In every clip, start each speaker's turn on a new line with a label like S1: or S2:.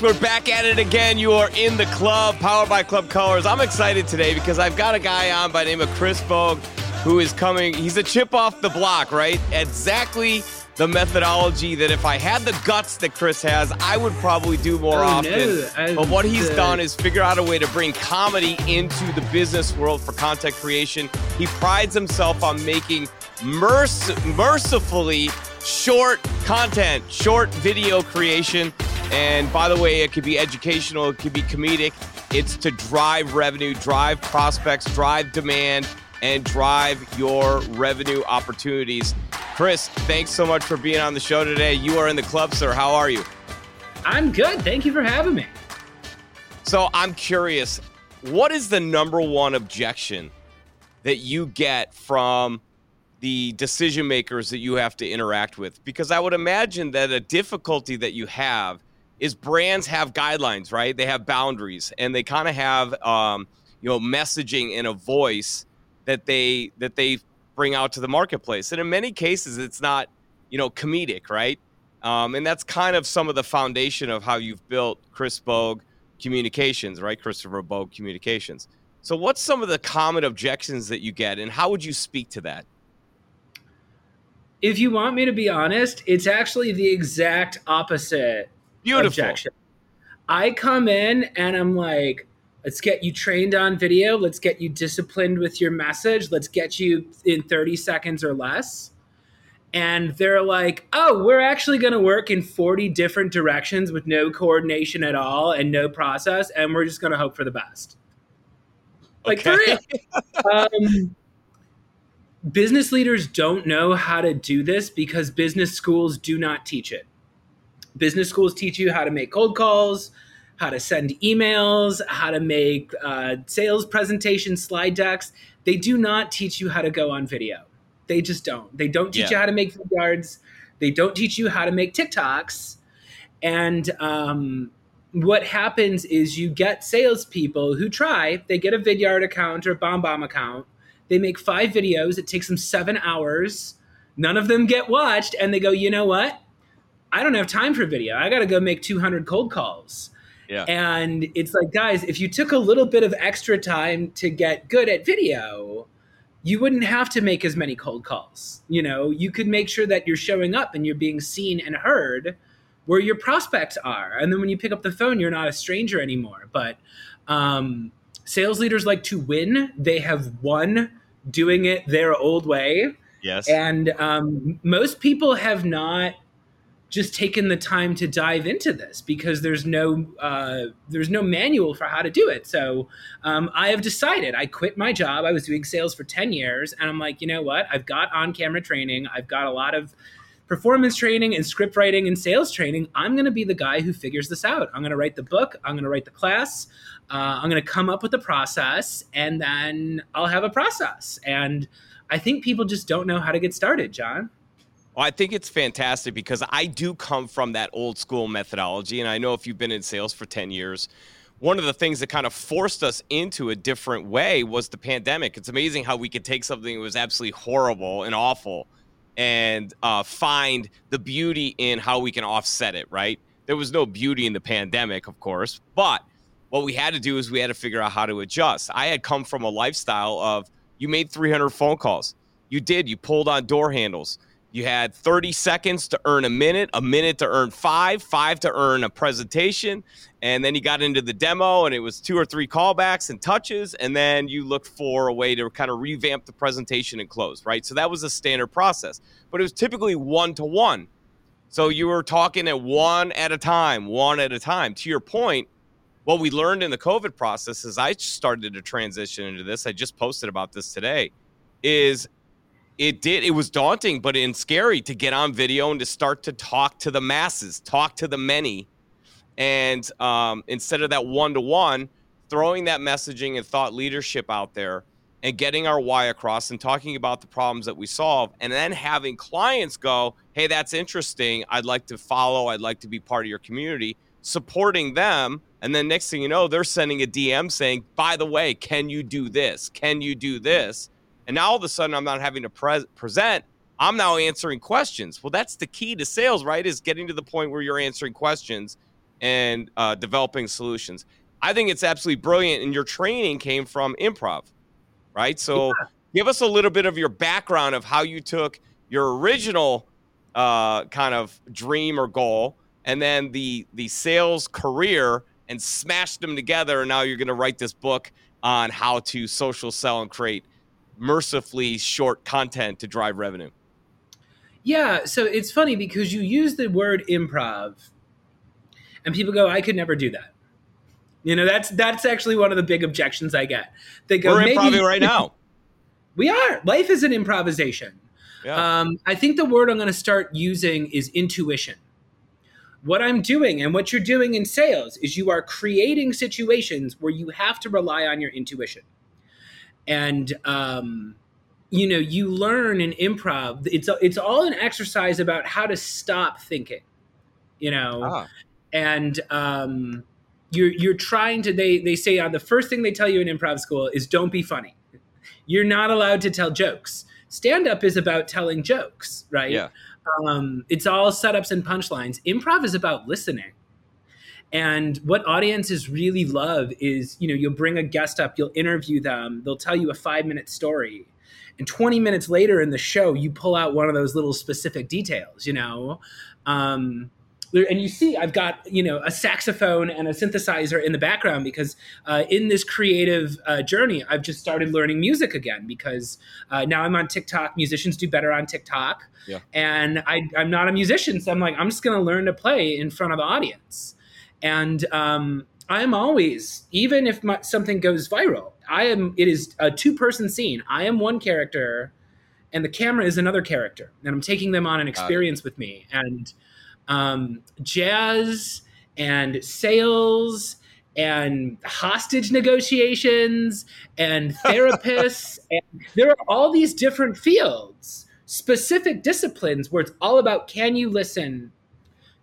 S1: folks. We're back at it again. You are in the club, powered by Club Colors. I'm excited today because I've got a guy on by the name of Chris Bogue who is coming. He's a chip off the block, right? Exactly the methodology that if I had the guts that Chris has, I would probably do more
S2: Oh,
S1: often.
S2: no.
S1: But what he's
S2: the-
S1: done is figure out a way to bring comedy into the business world for content creation. He prides himself on making merc- mercifully short content, short video creation. And by the way, it could be educational, it could be comedic. It's to drive revenue, drive prospects, drive demand, and drive your revenue opportunities. Chris, thanks so much for being on the show today. You are in the club, sir. How are you?
S2: I'm good. Thank you for having me.
S1: So I'm curious, what is the number one objection that you get from the decision makers that you have to interact with? Because I would imagine that a difficulty that you have is brands have guidelines, right? They have boundaries, and they kind of have, um, you know, messaging and a voice that they that they bring out to the marketplace. And in many cases, it's not, you know, comedic, right? Um, and that's kind of some of the foundation of how you've built Chris Bogue Communications, right? Christopher Bogue Communications. So, what's some of the common objections that you get, and how would you speak to that?
S2: If you want me to be honest, it's actually the exact opposite
S1: Beautiful.
S2: objection. I come in and I'm like, let's get you trained on video. Let's get you disciplined with your message. Let's get you in 30 seconds or less. And they're like, oh, we're actually going to work in 40 different directions with no coordination at all and no process. And we're just going to hope for the best. Like, for
S1: Okay.
S2: real. um, business leaders don't know how to do this because business schools do not teach it. Business schools teach you how to make cold calls, how to send emails, how to make uh, sales presentation slide decks. They do not teach you how to go on video. They just don't. They don't teach
S1: Yeah.
S2: you how to make yards. They don't teach you how to make TikToks. And um, what happens is you get salespeople who try, they get a Vidyard account or a BombBomb account. They make five videos. It takes them seven hours. None of them get watched. And they go, you know what? I don't have time for video. I got to go make 200 cold calls.
S1: Yeah.
S2: And it's like, guys, if you took a little bit of extra time to get good at video, you wouldn't have to make as many cold calls. You know, you could make sure that you're showing up and you're being seen and heard where your prospects are. And then when you pick up the phone, you're not a stranger anymore. But um, sales leaders like to win. They have won doing it their old way.
S1: Yes.
S2: And um, most people have not just taken the time to dive into this because there's no uh, there's no manual for how to do it. So um, I have decided. I quit my job. I was doing sales for ten years, and I'm like, you know what? I've got on camera training. I've got a lot of performance training and script writing and sales training. I'm going to be the guy who figures this out. I'm going to write the book. I'm going to write the class. Uh, I'm going to come up with the process, and then I'll have a process. And I think people just don't know how to get started, John.
S1: I think it's fantastic because I do come from that old school methodology. And I know if you've been in sales for 10 years, one of the things that kind of forced us into a different way was the pandemic. It's amazing how we could take something that was absolutely horrible and awful and uh, find the beauty in how we can offset it, right? There was no beauty in the pandemic, of course, but what we had to do is we had to figure out how to adjust. I had come from a lifestyle of you made 300 phone calls. You did, you pulled on door handles. You had 30 seconds to earn a minute, a minute to earn five, five to earn a presentation. And then you got into the demo and it was two or three callbacks and touches. And then you looked for a way to kind of revamp the presentation and close, right? So that was a standard process, but it was typically one to one. So you were talking at one at a time, one at a time. To your point, what we learned in the COVID process is I started to transition into this. I just posted about this today. Is it did it was daunting, but and scary to get on video and to start to talk to the masses, talk to the many, and um, instead of that one to one, throwing that messaging and thought leadership out there and getting our why across and talking about the problems that we solve, and then having clients go, "Hey, that's interesting. I'd like to follow. I'd like to be part of your community." Supporting them, and then next thing you know, they're sending a DM saying, "By the way, can you do this? Can you do this?" And now all of a sudden, I'm not having to pre- present. I'm now answering questions. Well, that's the key to sales, right? Is getting to the point where you're answering questions and uh, developing solutions. I think it's absolutely brilliant. And your training came from improv, right? So yeah. give us a little bit of your background of how you took your original uh, kind of dream or goal and then the the sales career and smashed them together. And now you're going to write this book on how to social sell and create mercifully short content to drive revenue.
S2: Yeah, so it's funny because you use the word improv and people go, I could never do that. You know, that's that's actually one of the big objections I get.
S1: They go, We're improvising right now.
S2: We are. Life is an improvisation. Yeah. Um, I think the word I'm going to start using is intuition. What I'm doing and what you're doing in sales is you are creating situations where you have to rely on your intuition. And um, you know, you learn in improv. It's it's all an exercise about how to stop thinking. You know, ah. and um, you're you're trying to. They they say on uh, the first thing they tell you in improv school is don't be funny. You're not allowed to tell jokes. Stand up is about telling jokes, right?
S1: Yeah.
S2: Um, it's all setups and punchlines. Improv is about listening. And what audiences really love is, you know, you'll bring a guest up, you'll interview them, they'll tell you a five minute story. And 20 minutes later in the show, you pull out one of those little specific details, you know? Um, and you see i've got you know a saxophone and a synthesizer in the background because uh, in this creative uh, journey i've just started learning music again because uh, now i'm on tiktok musicians do better on tiktok yeah. and I, am not a musician so i'm like i'm just going to learn to play in front of the audience and um, i'm always even if my, something goes viral i am it is a two person scene i am one character and the camera is another character and i'm taking them on an experience with me and um, jazz and sales and hostage negotiations and therapists. and there are all these different fields, specific disciplines where it's all about can you listen?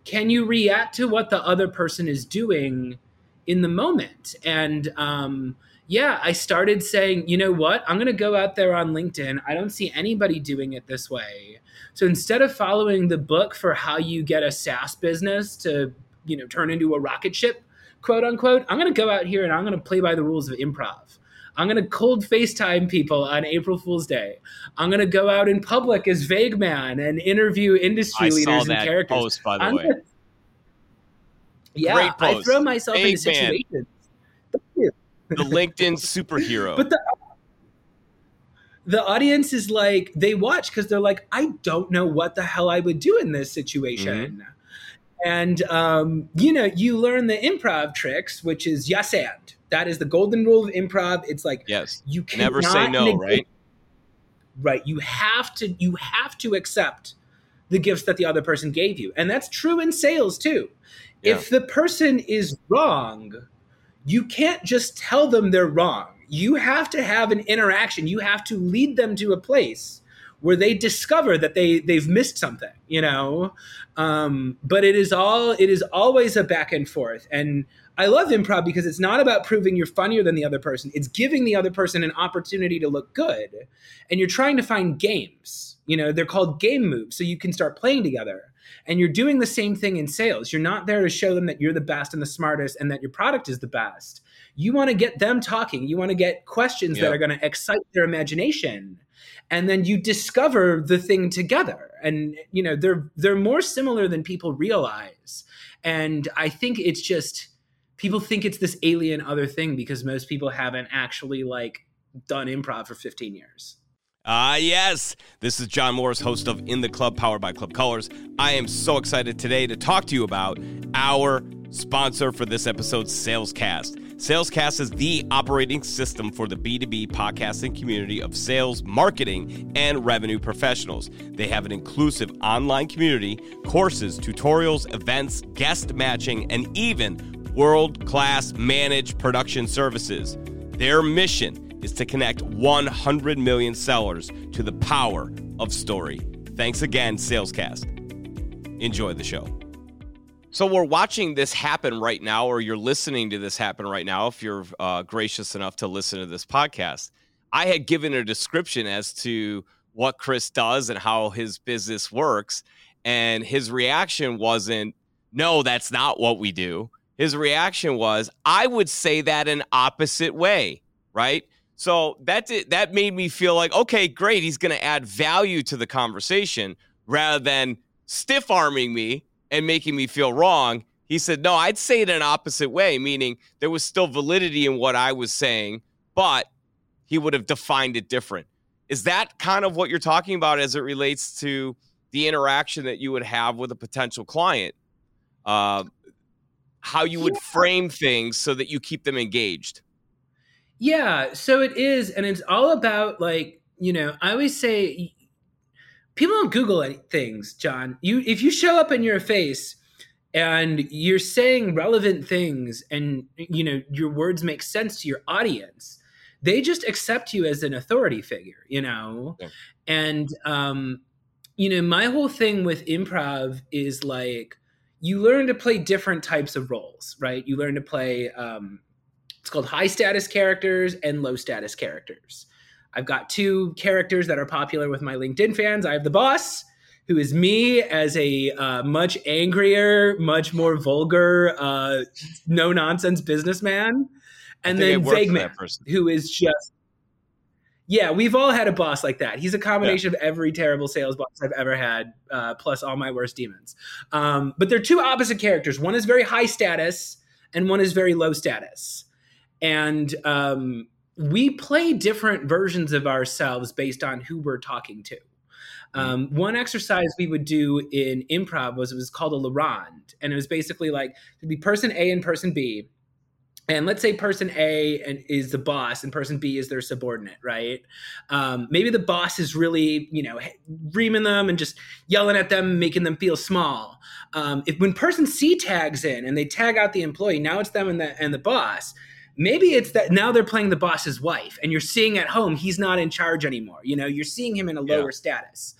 S2: Can you react to what the other person is doing in the moment? And um, yeah, I started saying, you know what? I'm going to go out there on LinkedIn. I don't see anybody doing it this way. So instead of following the book for how you get a SaaS business to, you know, turn into a rocket ship, quote unquote, I'm going to go out here and I'm going to play by the rules of improv. I'm going to cold FaceTime people on April Fool's Day. I'm going to go out in public as Vague Man and interview industry I leaders and characters.
S1: Post, by the I'm way. Gonna,
S2: yeah, I throw myself Vague into situations
S1: the LinkedIn superhero.
S2: But the the audience is like they watch because they're like, I don't know what the hell I would do in this situation. Mm-hmm. And um, you know, you learn the improv tricks, which is yes and. That is the golden rule of improv. It's like
S1: yes, you can never say no, negate, right?
S2: Right. You have to you have to accept the gifts that the other person gave you. And that's true in sales too. Yeah. If the person is wrong, you can't just tell them they're wrong. You have to have an interaction. You have to lead them to a place where they discover that they they've missed something, you know. Um, but it is all it is always a back and forth. And I love improv because it's not about proving you're funnier than the other person. It's giving the other person an opportunity to look good. And you're trying to find games. You know, they're called game moves, so you can start playing together. And you're doing the same thing in sales. You're not there to show them that you're the best and the smartest and that your product is the best. You want to get them talking. You want to get questions yep. that are going to excite their imagination. And then you discover the thing together. And you know, they're they're more similar than people realize. And I think it's just people think it's this alien other thing because most people haven't actually like done improv for 15 years.
S1: Ah, uh, yes. This is John Morris, host of In the Club, powered by Club Colors. I am so excited today to talk to you about our sponsor for this episode, Salescast. Salescast is the operating system for the B2B podcasting community of sales, marketing, and revenue professionals. They have an inclusive online community, courses, tutorials, events, guest matching, and even world class managed production services. Their mission is to connect 100 million sellers to the power of story. Thanks again, Salescast. Enjoy the show. So, we're watching this happen right now, or you're listening to this happen right now, if you're uh, gracious enough to listen to this podcast. I had given a description as to what Chris does and how his business works. And his reaction wasn't, no, that's not what we do. His reaction was, I would say that an opposite way, right? So that did, that made me feel like, okay, great, he's going to add value to the conversation rather than stiff arming me and making me feel wrong. He said, no, I'd say it an opposite way, meaning there was still validity in what I was saying, but he would have defined it different. Is that kind of what you're talking about as it relates to the interaction that you would have with a potential client? Uh, how you would yeah. frame things so that you keep them engaged?
S2: Yeah, so it is. And it's all about, like, you know, I always say people don't Google things, John. You if you show up in your face and you're saying relevant things and you know your words make sense to your audience they just accept you as an authority figure you know yeah. and um you know my whole thing with improv is like you learn to play different types of roles right? You learn to play um it's called high status characters and low status characters. I've got two characters that are popular with my linkedin fans. I have the boss who is me as a uh, much angrier, much more vulgar, uh, no nonsense businessman, and then Figment, who is just yeah, we've all had a boss like that. He's a combination yeah. of every terrible sales boss I've ever had, uh, plus all my worst demons. Um, but they're two opposite characters. One is very high status, and one is very low status. And um, we play different versions of ourselves based on who we're talking to. Um, one exercise we would do in improv was it was called a Laurent, and it was basically like to be person A and person B. And let's say person A and is the boss and person B is their subordinate, right? Um, maybe the boss is really, you know, reaming them and just yelling at them, making them feel small. Um, if when person C tags in and they tag out the employee, now it's them and the and the boss maybe it's that now they're playing the boss's wife and you're seeing at home he's not in charge anymore you know you're seeing him in a lower yeah. status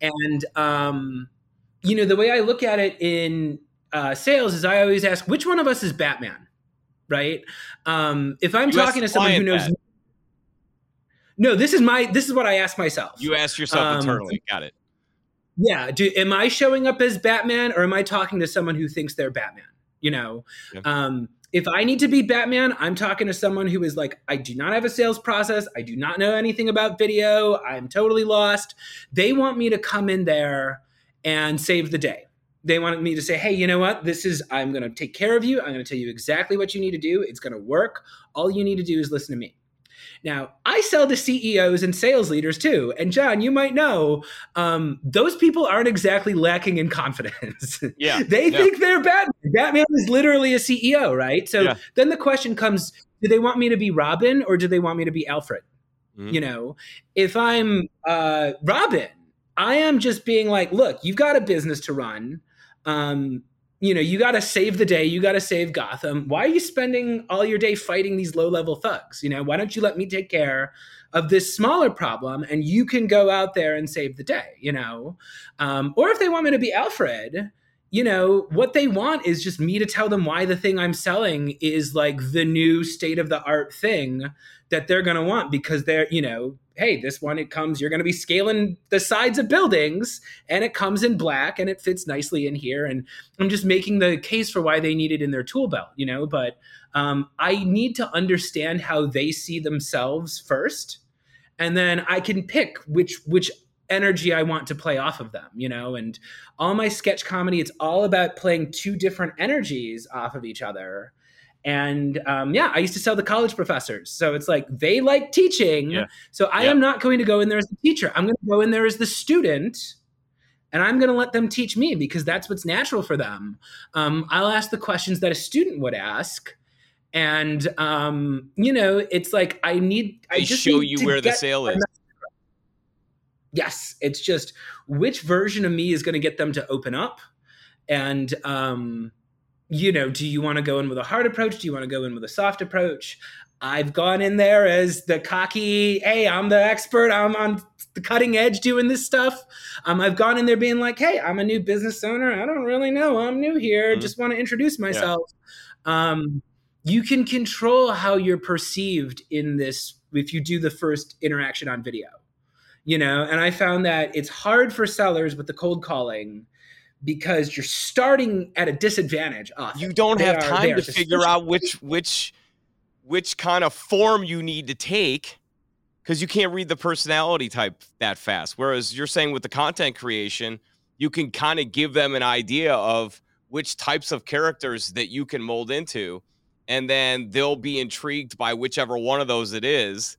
S2: and um, you know, the way I look at it in uh, sales is I always ask, which one of us is Batman? Right? Um, if I'm talking to someone who knows. That. No, this is my. This is what I ask myself.
S1: You ask yourself um, internally. Got it.
S2: Yeah. Do am I showing up as Batman, or am I talking to someone who thinks they're Batman? You know. Yeah. Um, if I need to be Batman, I'm talking to someone who is like, I do not have a sales process. I do not know anything about video. I'm totally lost. They want me to come in there and save the day. They wanted me to say, hey, you know what? This is, I'm going to take care of you. I'm going to tell you exactly what you need to do. It's going to work. All you need to do is listen to me. Now, I sell to CEOs and sales leaders too. And John, you might know, um, those people aren't exactly lacking in confidence.
S1: Yeah.
S2: they
S1: yeah.
S2: think they're Batman. Batman is literally a CEO, right? So yeah. then the question comes do they want me to be Robin or do they want me to be Alfred? Mm-hmm. You know, if I'm uh, Robin, I am just being like, look, you've got a business to run. Um, you know, you got to save the day. You got to save Gotham. Why are you spending all your day fighting these low level thugs? You know, why don't you let me take care of this smaller problem and you can go out there and save the day, you know? Um, or if they want me to be Alfred, you know, what they want is just me to tell them why the thing I'm selling is like the new state of the art thing that they're going to want because they're, you know, hey, this one it comes, you're going to be scaling the sides of buildings and it comes in black and it fits nicely in here. And I'm just making the case for why they need it in their tool belt, you know, but um, I need to understand how they see themselves first. And then I can pick which, which energy I want to play off of them, you know, and all my sketch comedy, it's all about playing two different energies off of each other and um, yeah, I used to sell to college professors. So it's like they like teaching. Yeah. So I am not going to go in there as the teacher. I'm going to go in there as the student and I'm going to let them teach me because that's what's natural for them. Um, I'll ask the questions that a student would ask. And, um, you know, it's like I need,
S1: they
S2: I just
S1: show you where the sale is.
S2: Yes. It's just which version of me is going to get them to open up. And, um, you know, do you want to go in with a hard approach? Do you want to go in with a soft approach? I've gone in there as the cocky, hey, I'm the expert. I'm on the cutting edge doing this stuff. Um, I've gone in there being like, hey, I'm a new business owner. I don't really know. I'm new here. Mm-hmm. Just want to introduce myself. Yeah. Um, you can control how you're perceived in this if you do the first interaction on video. You know, and I found that it's hard for sellers with the cold calling because you're starting at a disadvantage. Often.
S1: You don't
S2: They
S1: have time to figure out which which which kind of form you need to take because you can't read the personality type that fast. Whereas you're saying with the content creation, you can kind of give them an idea of which types of characters that you can mold into, and then they'll be intrigued by whichever one of those it is.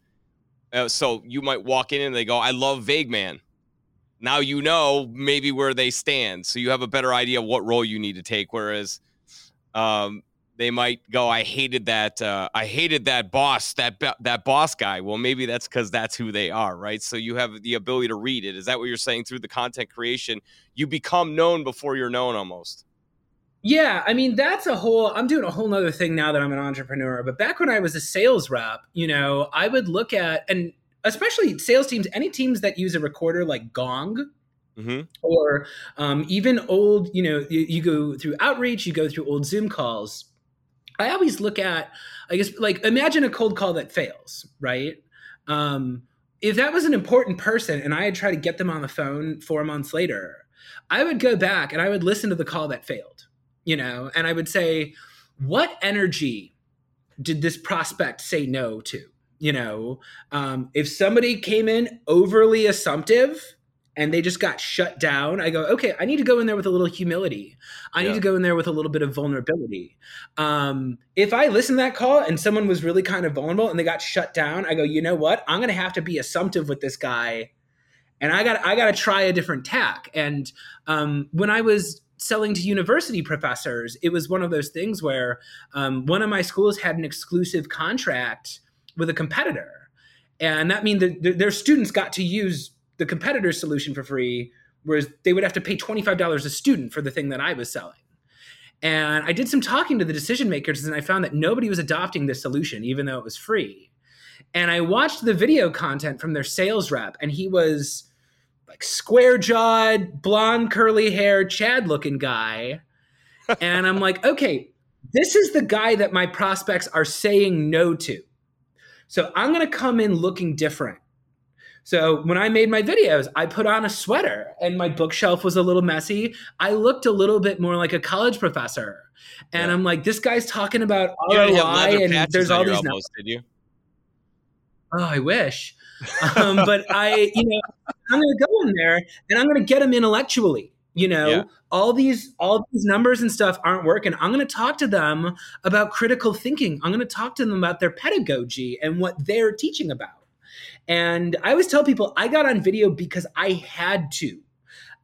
S1: Uh, so you might walk in and they go, "I love Vague Man." Now you know maybe where they stand, so you have a better idea what role you need to take. Whereas, um, they might go, "I hated that. Uh, I hated that boss. That that boss guy." Well, maybe that's because that's who they are, right? So you have the ability to read it. Is that what you're saying through the content creation? You become known before you're known, almost.
S2: Yeah, I mean that's a whole. I'm doing a whole nother thing now that I'm an entrepreneur. But back when I was a sales rep, you know, I would look at and especially sales teams, any teams that use a recorder like Gong
S1: Mm-hmm.
S2: or um, even old, you know, you, you go through outreach, you go through old Zoom calls. I always look at, I guess, like imagine a cold call that fails, right? Um, if that was an important person and I had tried to get them on the phone four months later, I would go back and I would listen to the call that failed, you know, and I would say, what energy did this prospect say no to? You know, um, if somebody came in overly assumptive and they just got shut down, I go, okay, I need to go in there with a little humility. I
S1: Yeah.
S2: need to go in there with a little bit of vulnerability. Um, if I listened to that call and someone was really kind of vulnerable and they got shut down, I go, you know what? I'm going to have to be assumptive with this guy, and I got I got to try a different tack. And um, when I was selling to university professors, it was one of those things where um, one of my schools had an exclusive contract with a competitor, and that means that th- their students got to use the competitor's solution for free, whereas they would have to pay twenty five dollars a student for the thing that I was selling. And I did some talking to the decision makers, and I found that nobody was adopting this solution, even though it was free. And I watched the video content from their sales rep, and he was like square jawed, blonde, curly hair, Chad looking guy. and I'm like, okay, this is the guy that my prospects are saying no to. So I'm going to come in looking different. So when I made my videos, I put on a sweater and my bookshelf was a little messy. I looked a little bit more like a college professor. And
S1: Yeah.
S2: I'm like, this guy's talking about ROI and there's all these
S1: elbows, did you?
S2: oh, I wish. um, but I, you know, I'm going to go in there and I'm going to get him intellectually. You know,
S1: Yeah.
S2: all these all these numbers and stuff aren't working. I'm going to talk to them about critical thinking. I'm going to talk to them about their pedagogy and what they're teaching about. And I always tell people I got on video because I had to.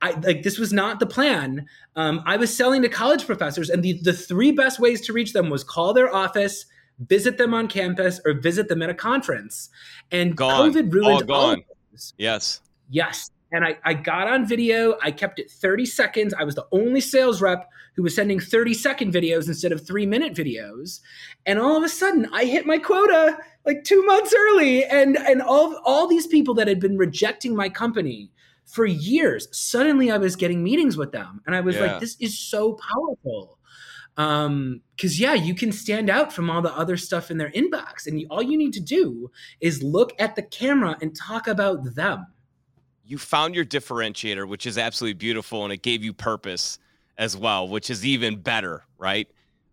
S2: I like this was not the plan. Um, I was selling to college professors, and the the three best ways to reach them was call their office, visit them on campus, or visit them at a conference. And
S1: Gone.
S2: COVID ruined all,
S1: gone.
S2: of those.
S1: Yes.
S2: Yes. And I, I got on video. I kept it 30 seconds. I was the only sales rep who was sending 30 second videos instead of three minute videos. And all of a sudden, I hit my quota like two months early. And, and all, all these people that had been rejecting my company for years, suddenly I was getting meetings with them. And I was
S1: Yeah.
S2: like, this is so powerful. Um, cause yeah, you can stand out from all the other stuff in their inbox. And you, all you need to do is look at the camera and talk about them.
S1: You found your differentiator, which is absolutely beautiful, and it gave you purpose as well, which is even better, right?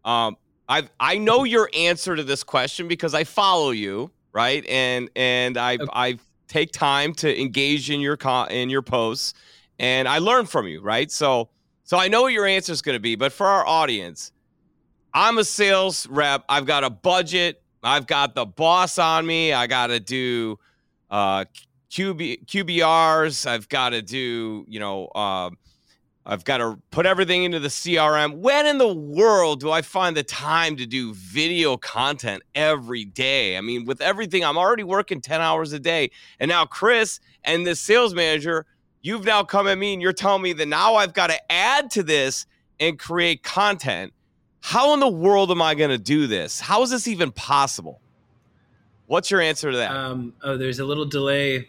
S1: Um, I I know your answer to this question because I follow you, right? And and I
S2: Okay.
S1: I take time to engage in your co- in your posts, and I learn from you, right? So so I know what your answer is going to be, but for our audience, I'm a sales rep. I've got a budget. I've got the boss on me. I got to do uh, QB, QBRs. I've got to do, you know, um, I've got to put everything into the CRM. When in the world do I find the time to do video content every day? I mean, with everything, I'm already working 10 hours a day. And now, Chris and this sales manager, you've now come at me and you're telling me that now I've got to add to this and create content. How in the world am I going to do this? How is this even possible? What's your answer to that?
S2: Um, oh, there's a little delay.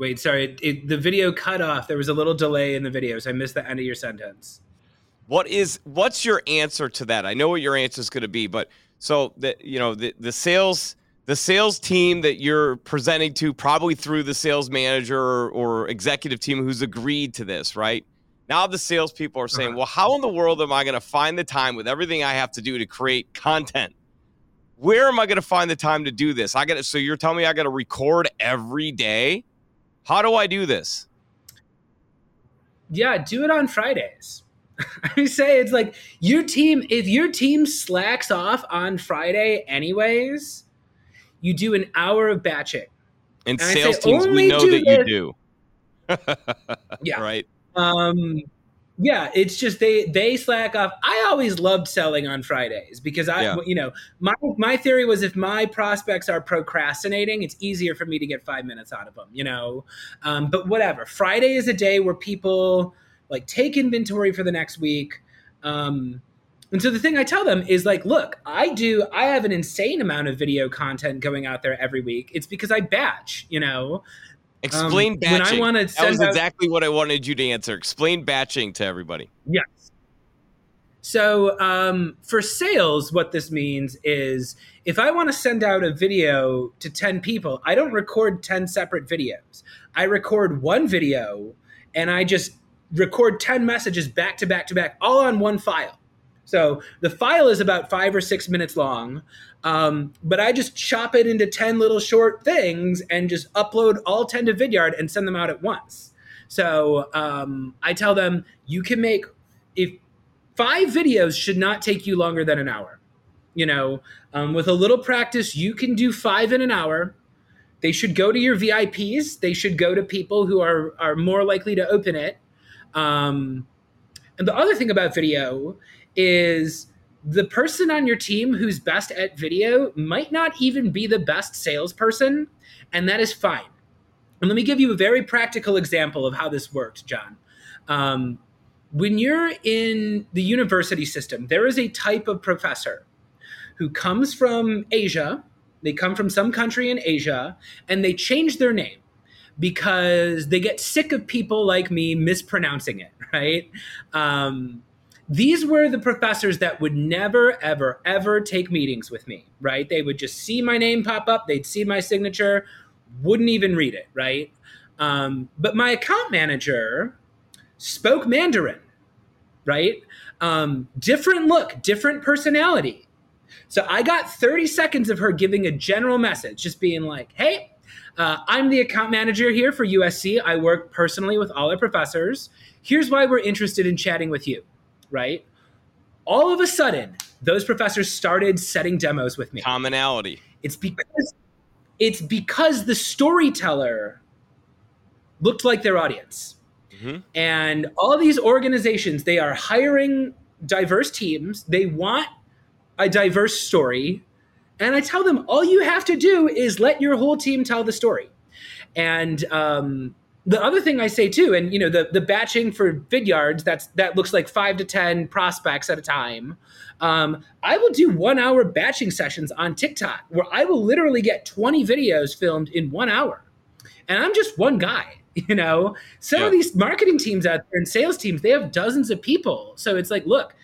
S2: Wait, sorry. It, it, the video cut off. There was a little delay in the video, so I missed the end of your sentence.
S1: What is what's your answer to that? I know what your answer is going to be, but so the you know the the sales the sales team that you're presenting to, probably through the sales manager or, or executive team who's agreed to this, right? Now the salespeople are saying, uh-huh. well, how in the world am I going to find the time with everything I have to do to create content? Where am I going to find the time to do this? I got to, so you're telling me I got to record every day? How do I do this?
S2: Yeah, do it on Fridays. I say it's like your team, if your team slacks off on Friday anyways, you do an hour of batching.
S1: And, and sales say, teams, we know that this. you do.
S2: yeah.
S1: Right.
S2: Um, yeah, it's just they they slack off. I always loved selling on Fridays because I, yeah. you know, my my theory was if my prospects are procrastinating, it's easier for me to get five minutes out of them. You know, um, but whatever. Friday is a day where people like take inventory for the next week. Um, and so the thing I tell them is like, look, I do, I have an insane amount of video content going out there every week. It's because I batch, you know.
S1: Explain um, batching. When I that was out, exactly what I wanted you to answer. Explain batching to everybody.
S2: Yes. So um, for sales, what this means is if I want to send out a video to 10 people, I don't record 10 separate videos. I record one video and I just record 10 messages back to back to back, all on one file. So the file is about five or six minutes long, um, but I just chop it into 10 little short things and just upload all 10 to Vidyard and send them out at once. So um, I tell them you can make, if five videos should not take you longer than an hour. You know, um, with a little practice, you can do five in an hour. They should go to your VIPs. They should go to people who are, are more likely to open it. Um, and the other thing about video is the person on your team who's best at video might not even be the best salesperson, and that is fine. And let me give you a very practical example of how this worked, John. Um, when you're in the university system, there is a type of professor who comes from Asia. They come from some country in Asia and they change their name because they get sick of people like me mispronouncing it, right? Um, these were the professors that would never, ever, ever take meetings with me, right? They would just see my name pop up, they'd see my signature, wouldn't even read it, right? Um, but my account manager spoke Mandarin, right? Um, different look, different personality. So I got 30 seconds of her giving a general message, just being like, hey, uh, I'm the account manager here for USC. I work personally with all our professors. Here's why we're interested in chatting with you right? All of a sudden, those professors started setting demos with me.
S1: Commonality.
S2: It's because it's because the storyteller looked like their audience. Mm-hmm. And all these organizations, they are hiring diverse teams. They want a diverse story. And I tell them, all you have to do is let your whole team tell the story. And um, the other thing I say too, and you know, the the batching for Vidyards, that's that looks like five to ten prospects at a time. Um, I will do one hour batching sessions on TikTok where I will literally get 20 videos filmed in one hour. And I'm just one guy, you know. Some yeah. of these marketing teams out there and sales teams, they have dozens of people. So it's like, look,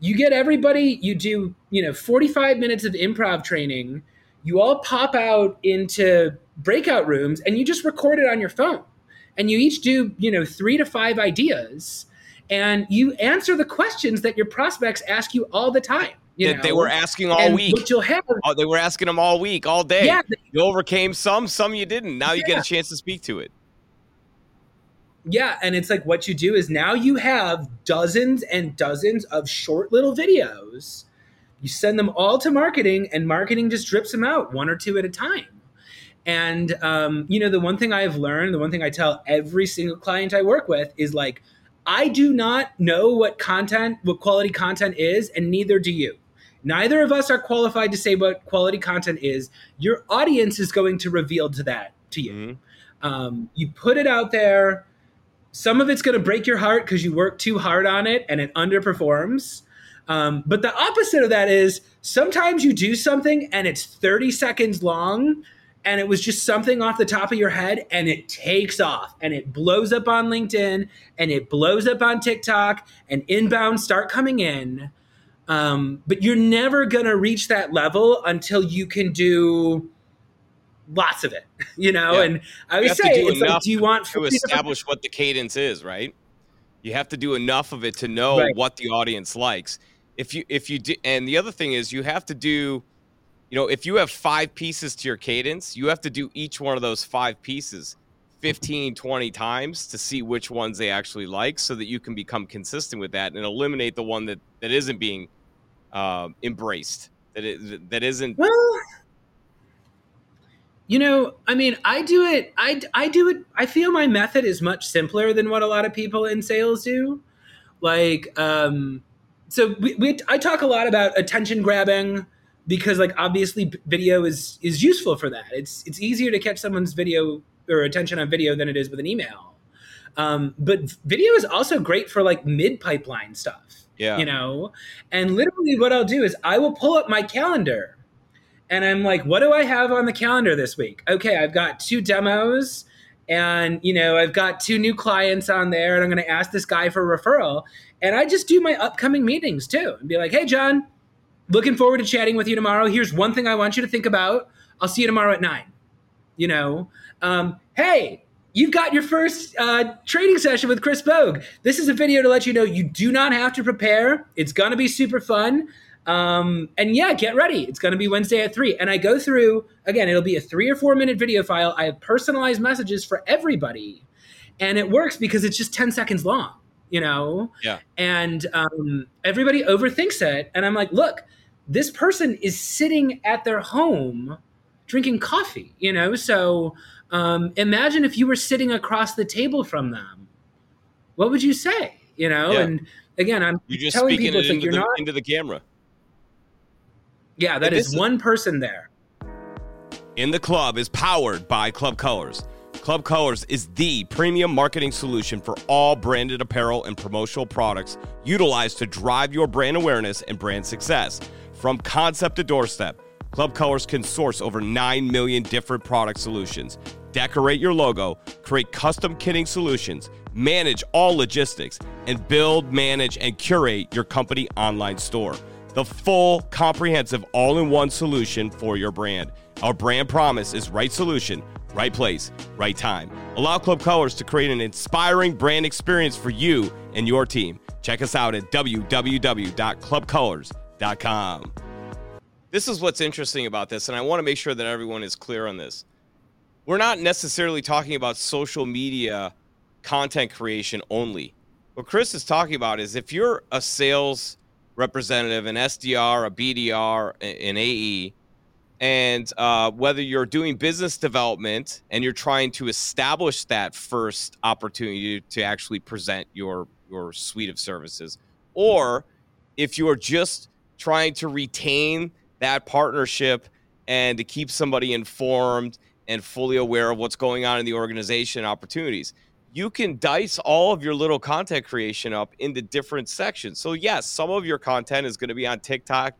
S2: you get everybody, you do, you know, 45 minutes of improv training, you all pop out into breakout rooms and you just record it on your phone and you each do you know three to five ideas and you answer the questions that your prospects ask you all the time you
S1: that know? they were asking all
S2: and
S1: week.
S2: What you'll have,
S1: oh, they were asking them all week, all day. Yeah, you overcame some, some you didn't. Now you yeah. get a chance to speak to it.
S2: Yeah, and it's like what you do is now you have dozens and dozens of short little videos. You send them all to marketing, and marketing just drips them out one or two at a time. And um, you know, the one thing I've learned, the one thing I tell every single client I work with is like, I do not know what content, what quality content is, and neither do you. Neither of us are qualified to say what quality content is. Your audience is going to reveal to that to you. Mm-hmm. Um, you put it out there. Some of it's going to break your heart because you work too hard on it and it underperforms. Um, but the opposite of that is sometimes you do something and it's 30 seconds long and it was just something off the top of your head and it takes off and it blows up on LinkedIn and it blows up on TikTok and inbound start coming in. Um, but you're never going to reach that level until you can do lots of it, you know. Yeah. And I would say, it's like, do you want
S1: to establish what the cadence is, right? You have to do enough of it to know right. what the audience likes. If you if you do, and the other thing is you have to do, you know, if you have five pieces to your cadence, you have to do each one of those five pieces 15, 20 times to see which ones they actually like, so that you can become consistent with that and eliminate the one that that isn't being uh, embraced, that it, that isn't.
S2: Well, you know, I mean, I do it. I I do it. I feel my method is much simpler than what a lot of people in sales do. Like, um, so we, we I talk a lot about attention grabbing because, like, obviously, video is is useful for that. It's it's easier to catch someone's video or attention on video than it is with an email. Um, but video is also great for like mid pipeline stuff.
S1: Yeah,
S2: you know, and literally, what I'll do is I will pull up my calendar and I'm like, what do I have on the calendar this week? Okay, I've got two demos and you know i've got two new clients on there and i'm going to ask this guy for a referral and i just do my upcoming meetings too and be like hey john looking forward to chatting with you tomorrow here's one thing i want you to think about i'll see you tomorrow at nine you know um, hey you've got your first uh, trading session with chris bogue this is a video to let you know you do not have to prepare it's going to be super fun um, and yeah, get ready. It's going to be Wednesday at three. And I go through, again, it'll be a three or four minute video file. I have personalized messages for everybody. And it works because it's just 10 seconds long, you know?
S1: Yeah.
S2: And um, everybody overthinks it. And I'm like, look, this person is sitting at their home drinking coffee, you know? So um, imagine if you were sitting across the table from them. What would you say? You know? Yeah. And again, I'm
S1: you're just
S2: telling
S1: people
S2: it's like
S1: you're
S2: the, not
S1: into the camera.
S2: Yeah, that is, is one person there.
S1: In the Club is powered by Club Colors. Club Colors is the premium marketing solution for all branded apparel and promotional products utilized to drive your brand awareness and brand success. From concept to doorstep, Club Colors can source over 9 million different product solutions, decorate your logo, create custom kitting solutions, manage all logistics, and build, manage, and curate your company online store the full, comprehensive, all in one solution for your brand. Our brand promise is right solution, right place, right time. Allow Club Colors to create an inspiring brand experience for you and your team. Check us out at www.clubcolors.com. This is what's interesting about this, and I want to make sure that everyone is clear on this. We're not necessarily talking about social media content creation only. What Chris is talking about is if you're a sales representative, an SDR, a BDR, an AE, and uh, whether you're doing business development and you're trying to establish that first opportunity to actually present your your suite of services, or if you are just trying to retain that partnership and to keep somebody informed and fully aware of what's going on in the organization opportunities you can dice all of your little content creation up into different sections. So, yes, some of your content is going to be on TikTok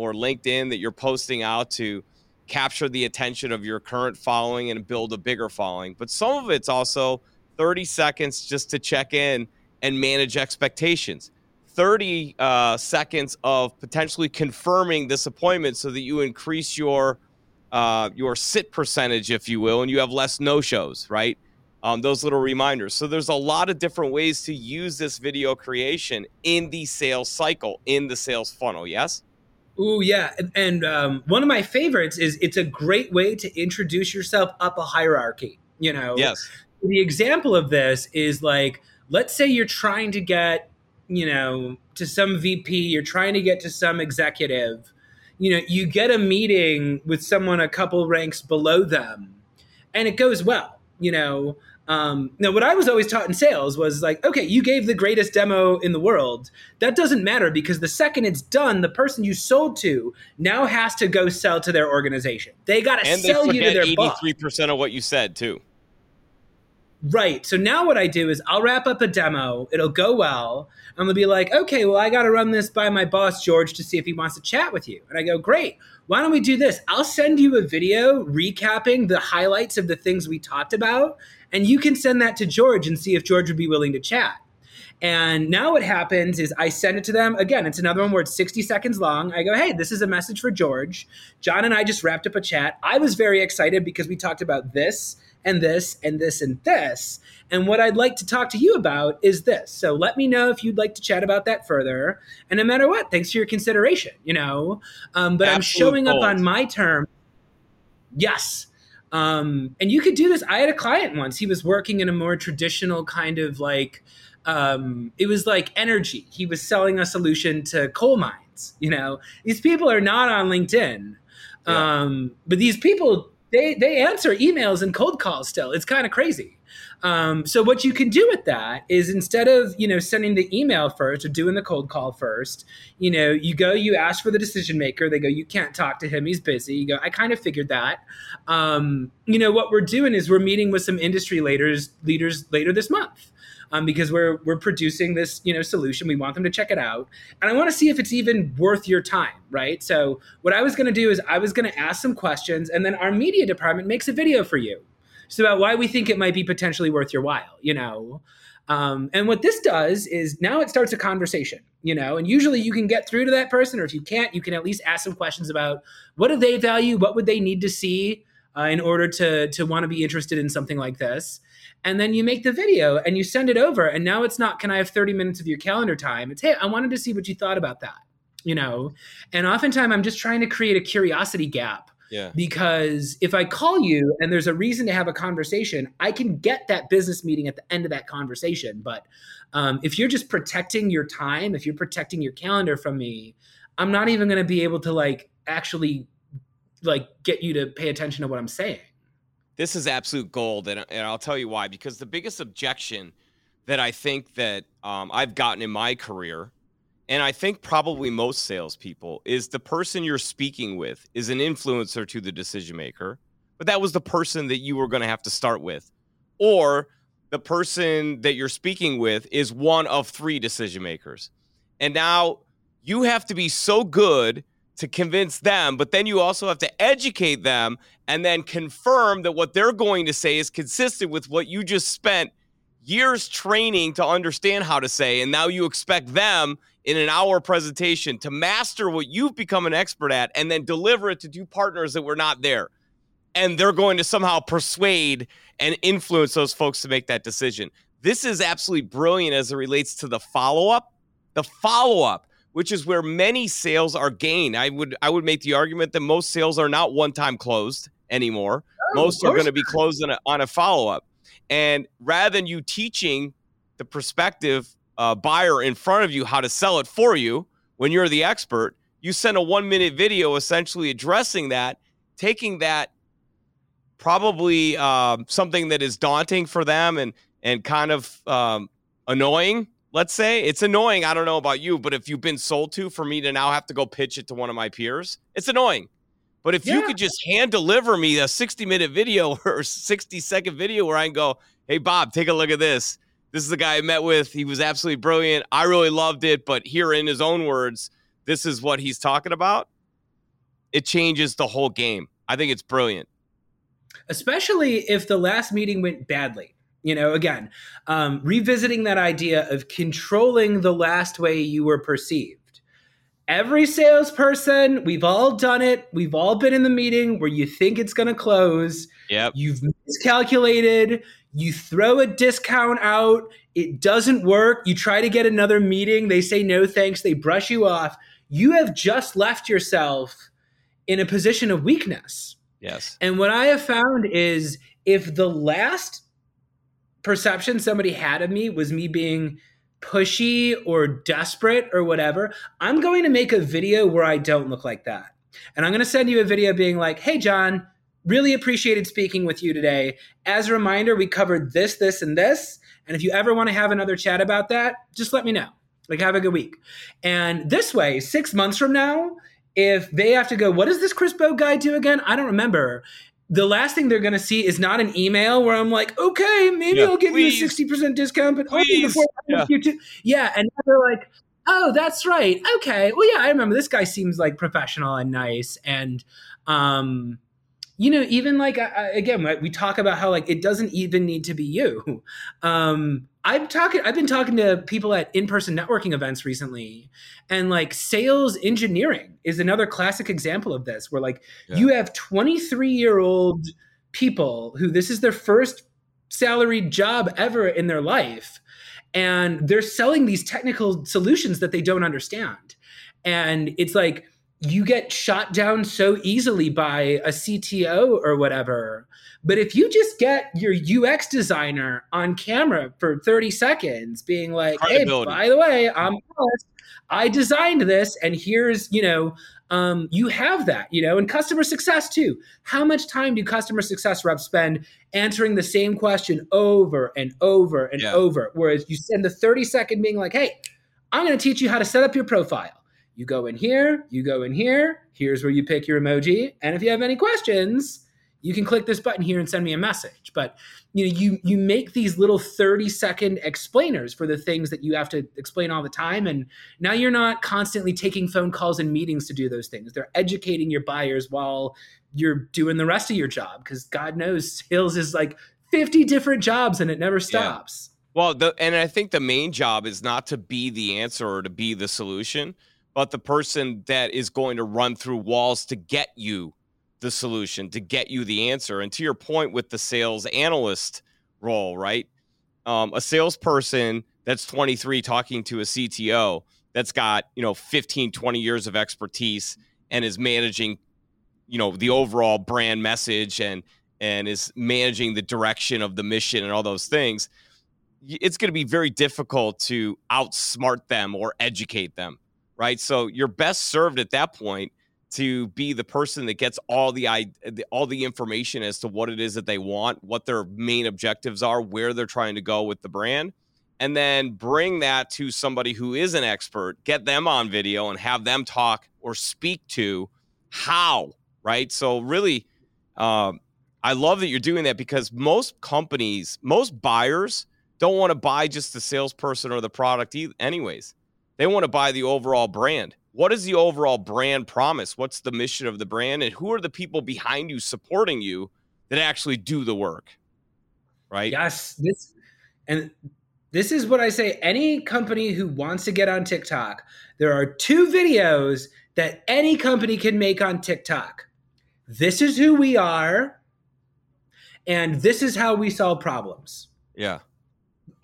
S1: or LinkedIn that you're posting out to capture the attention of your current following and build a bigger following. But some of it's also 30 seconds just to check in and manage expectations. 30 uh, seconds of potentially confirming this appointment so that you increase your uh, your sit percentage, if you will, and you have less no shows, right? um, those little reminders. So there's a lot of different ways to use this video creation in the sales cycle, in the sales funnel. Yes.
S2: Ooh, yeah. And, and um, one of my favorites is it's a great way to introduce yourself up a hierarchy. You know.
S1: Yes.
S2: The example of this is like, let's say you're trying to get, you know, to some VP, you're trying to get to some executive. You know, you get a meeting with someone a couple ranks below them, and it goes well. You know, um, now, what I was always taught in sales was like, okay, you gave the greatest demo in the world. That doesn't matter because the second it's done, the person you sold to now has to go sell to their organization. They got to sell you to their 83%
S1: of what you said, too.
S2: Right. So now what I do is I'll wrap up a demo. It'll go well. I'm gonna be like, okay, well, I got to run this by my boss George to see if he wants to chat with you. And I go, great. Why don't we do this? I'll send you a video recapping the highlights of the things we talked about, and you can send that to George and see if George would be willing to chat. And now what happens is I send it to them. Again, it's another one where it's 60 seconds long. I go, hey, this is a message for George. John and I just wrapped up a chat. I was very excited because we talked about this and this and this and this. And what I'd like to talk to you about is this. So let me know if you'd like to chat about that further. And no matter what, thanks for your consideration, you know? Um, but Absolute I'm showing gold. up on my term. Yes. Um, and you could do this. I had a client once. He was working in a more traditional kind of like, um, it was like energy. He was selling a solution to coal mines. You know, these people are not on LinkedIn, yeah. um, but these people they they answer emails and cold calls still. It's kind of crazy. Um, so what you can do with that is instead of you know sending the email first or doing the cold call first, you know you go you ask for the decision maker. They go you can't talk to him. He's busy. You go I kind of figured that. Um, you know what we're doing is we're meeting with some industry leaders leaders later this month um, because we're we're producing this you know solution. We want them to check it out, and I want to see if it's even worth your time, right? So what I was going to do is I was going to ask some questions, and then our media department makes a video for you. So about why we think it might be potentially worth your while, you know. Um, and what this does is now it starts a conversation, you know, and usually you can get through to that person, or if you can't, you can at least ask some questions about what do they value, what would they need to see uh, in order to to want to be interested in something like this? And then you make the video and you send it over and now it's not can i have 30 minutes of your calendar time? It's hey i wanted to see what you thought about that you know? And oftentimes i'm just trying to create a curiosity gap
S1: yeah.
S2: Because if I call you and there's a reason to have a conversation, I can get that business meeting at the end of that conversation. But um, if you're just protecting your time, if you're protecting your calendar from me, I'm not even going to be able to like actually like get you to pay attention to what I'm saying
S1: this is absolute gold, and, and I'll tell you why. Because the biggest objection that I think that um, I've gotten in my career, and I think probably most salespeople, is the person you're speaking with is an influencer to the decision maker, but that was the person that you were going to have to start with, or the person that you're speaking with is one of three decision makers, and now you have to be so good to convince them, but then you also have to educate them and then confirm that what they're going to say is consistent with what you just spent years training to understand how to say. And now you expect them in an hour presentation to master what you've become an expert at and then deliver it to two partners that were not there. And they're going to somehow persuade and influence those folks to make that decision. This is absolutely brilliant as it relates to the follow up. The follow up which is where many sales are gained. I would I would make the argument that most sales are not one time closed anymore. Oh, most are going to be closed on a, on a follow up. And rather than you teaching the prospective uh, buyer in front of you how to sell it for you when you're the expert, you send a one minute video essentially addressing that, taking that probably um, something that is daunting for them and and kind of um, annoying let's say it's annoying. I don't know about you, but if you've been sold to for me to now have to go pitch it to one of my peers, it's annoying. But if yeah. you could just hand deliver me a 60 minute video or 60 second video where I can go, hey, Bob, take a look at this. This is the guy I met with. He was absolutely brilliant. I really loved it. But here, in his own words, this is what he's talking about. It changes the whole game. I think it's brilliant.
S2: Especially if the last meeting went badly you know again um, revisiting that idea of controlling the last way you were perceived every salesperson we've all done it. We've all been in the meeting where you think it's going to close.
S1: Yep.
S2: you've miscalculated. You throw a discount out. It doesn't work. You try to get another meeting. They say no thanks. They brush you off. You have just left yourself in a position of weakness.
S1: Yes.
S2: And what i have found is if the last perception somebody had of me was me being pushy or desperate or whatever, I'm going to make a video where I don't look like that. And I'm going to send you a video being like, hey, John, really appreciated speaking with you today. As a reminder, we covered this, this, and this. And if you ever want to have another chat about that, just let me know. Like, have a good week. And this way, six months from now, if they have to go, what does this Chris guy do again? I don't remember the last thing they're going to see is not an email where I'm like, okay, maybe yeah, I'll give please. you a 60% discount, but only before yeah. you too. Yeah. And they're like, oh, that's right. Okay. Well, yeah, I remember this guy seems like professional and nice. And, um, you know even like uh, again we talk about how like it doesn't even need to be you um i'm talking i've been talking to people at in-person networking events recently and like sales engineering is another classic example of this where like yeah. you have 23 year old people who this is their first salaried job ever in their life and they're selling these technical solutions that they don't understand and it's like you get shot down so easily by a CTO or whatever. But if you just get your UX designer on camera for 30 seconds being like, hey, by the way, I'm I designed this, and here's, you know, um, you have that, you know, and customer success too. How much time do customer success reps spend answering the same question over and over and yeah. over? Whereas you send the 30 second being like, hey, I'm going to teach you how to set up your profile you go in here, you go in here, here's where you pick your emoji. And if you have any questions, you can click this button here and send me a message. But you know, you you make these little 30 second explainers for the things that you have to explain all the time. And now you're not constantly taking phone calls and meetings to do those things. They're educating your buyers while you're doing the rest of your job. Because God knows sales is like 50 different jobs and it never stops.
S1: Yeah. Well, the, and I think the main job is not to be the answer or to be the solution but the person that is going to run through walls to get you the solution, to get you the answer. And to your point with the sales analyst role, right? Um, a salesperson that's 23 talking to a CTO that's got, you know, 15, 20 years of expertise and is managing, you know, the overall brand message and and is managing the direction of the mission and all those things, it's going to be very difficult to outsmart them or educate them right? So you're best served at that point to be the person that gets all the all the information as to what it is that they want, what their main objectives are, where they're trying to go with the brand, and then bring that to somebody who is an expert, get them on video and have them talk or speak to how, right? So really, um, I love that you're doing that because most companies, most buyers don't want to buy just the salesperson or the product, anyways. They want to buy the overall brand. What is the overall brand promise? What's the mission of the brand? And who are the people behind you supporting you that actually do the work? Right?
S2: Yes. This and this is what I say any company who wants to get on TikTok, there are two videos that any company can make on TikTok. This is who we are, and this is how we solve problems.
S1: Yeah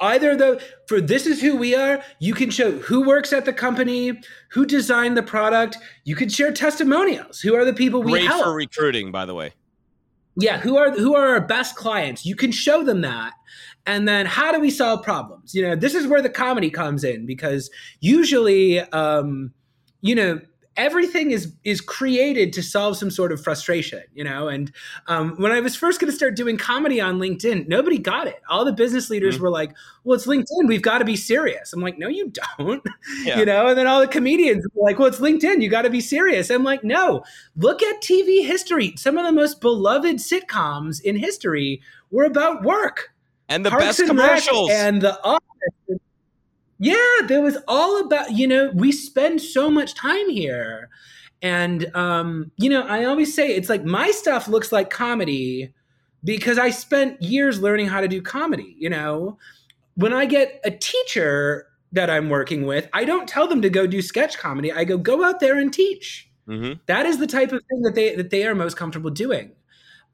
S2: either the for this is who we are you can show who works at the company who designed the product. You can share testimonials. Who are the people we
S1: Great
S2: help?
S1: for recruiting by the way.
S2: Yeah who are who are our best clients? You can show them that. And then how do we solve problems? You know this is where the comedy comes in because usually um you know everything is is created to solve some sort of frustration you know? And um, when i was first going to start doing comedy on linkedin nobody got it. All the business leaders mm-hmm. were like well it's linkedin we've got to be serious. I'm like no you don't yeah. you know? And then all the comedians were like well it's linkedin you got to be serious. I'm like no look at tv history. Some of the most beloved sitcoms in history were about work
S1: and the Parks best and commercials.
S2: and the office yeah, there was all about, you know, we spend so much time here. And, um, you know, I always say it's like my stuff looks like comedy because I spent years learning how to do comedy. You know, when I get a teacher that I'm working with, I don't tell them to go do sketch comedy. I go, go out there and teach. Mm-hmm. That is the type of thing that they that they are most comfortable doing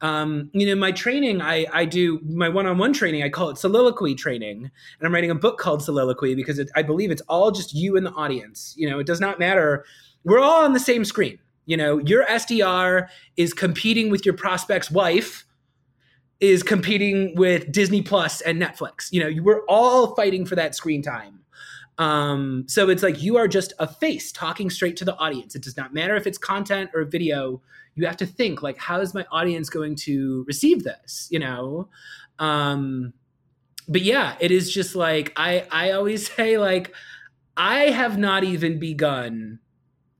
S2: um, you know, my training, I, I do my one-on-one training. I call it soliloquy training, and I'm writing a book called Soliloquy because it, I believe it's all just you and the audience. You know, it does not matter. We're all on the same screen. You know, your SDR is competing with your prospect's wife, is competing with Disney Plus and Netflix. You know, we're all fighting for that screen time. Um, so it's like you are just a face talking straight to the audience. It does not matter if it's content or video you have to think like how is my audience going to receive this you know? Um but yeah it is just like i i always say like i have not even begun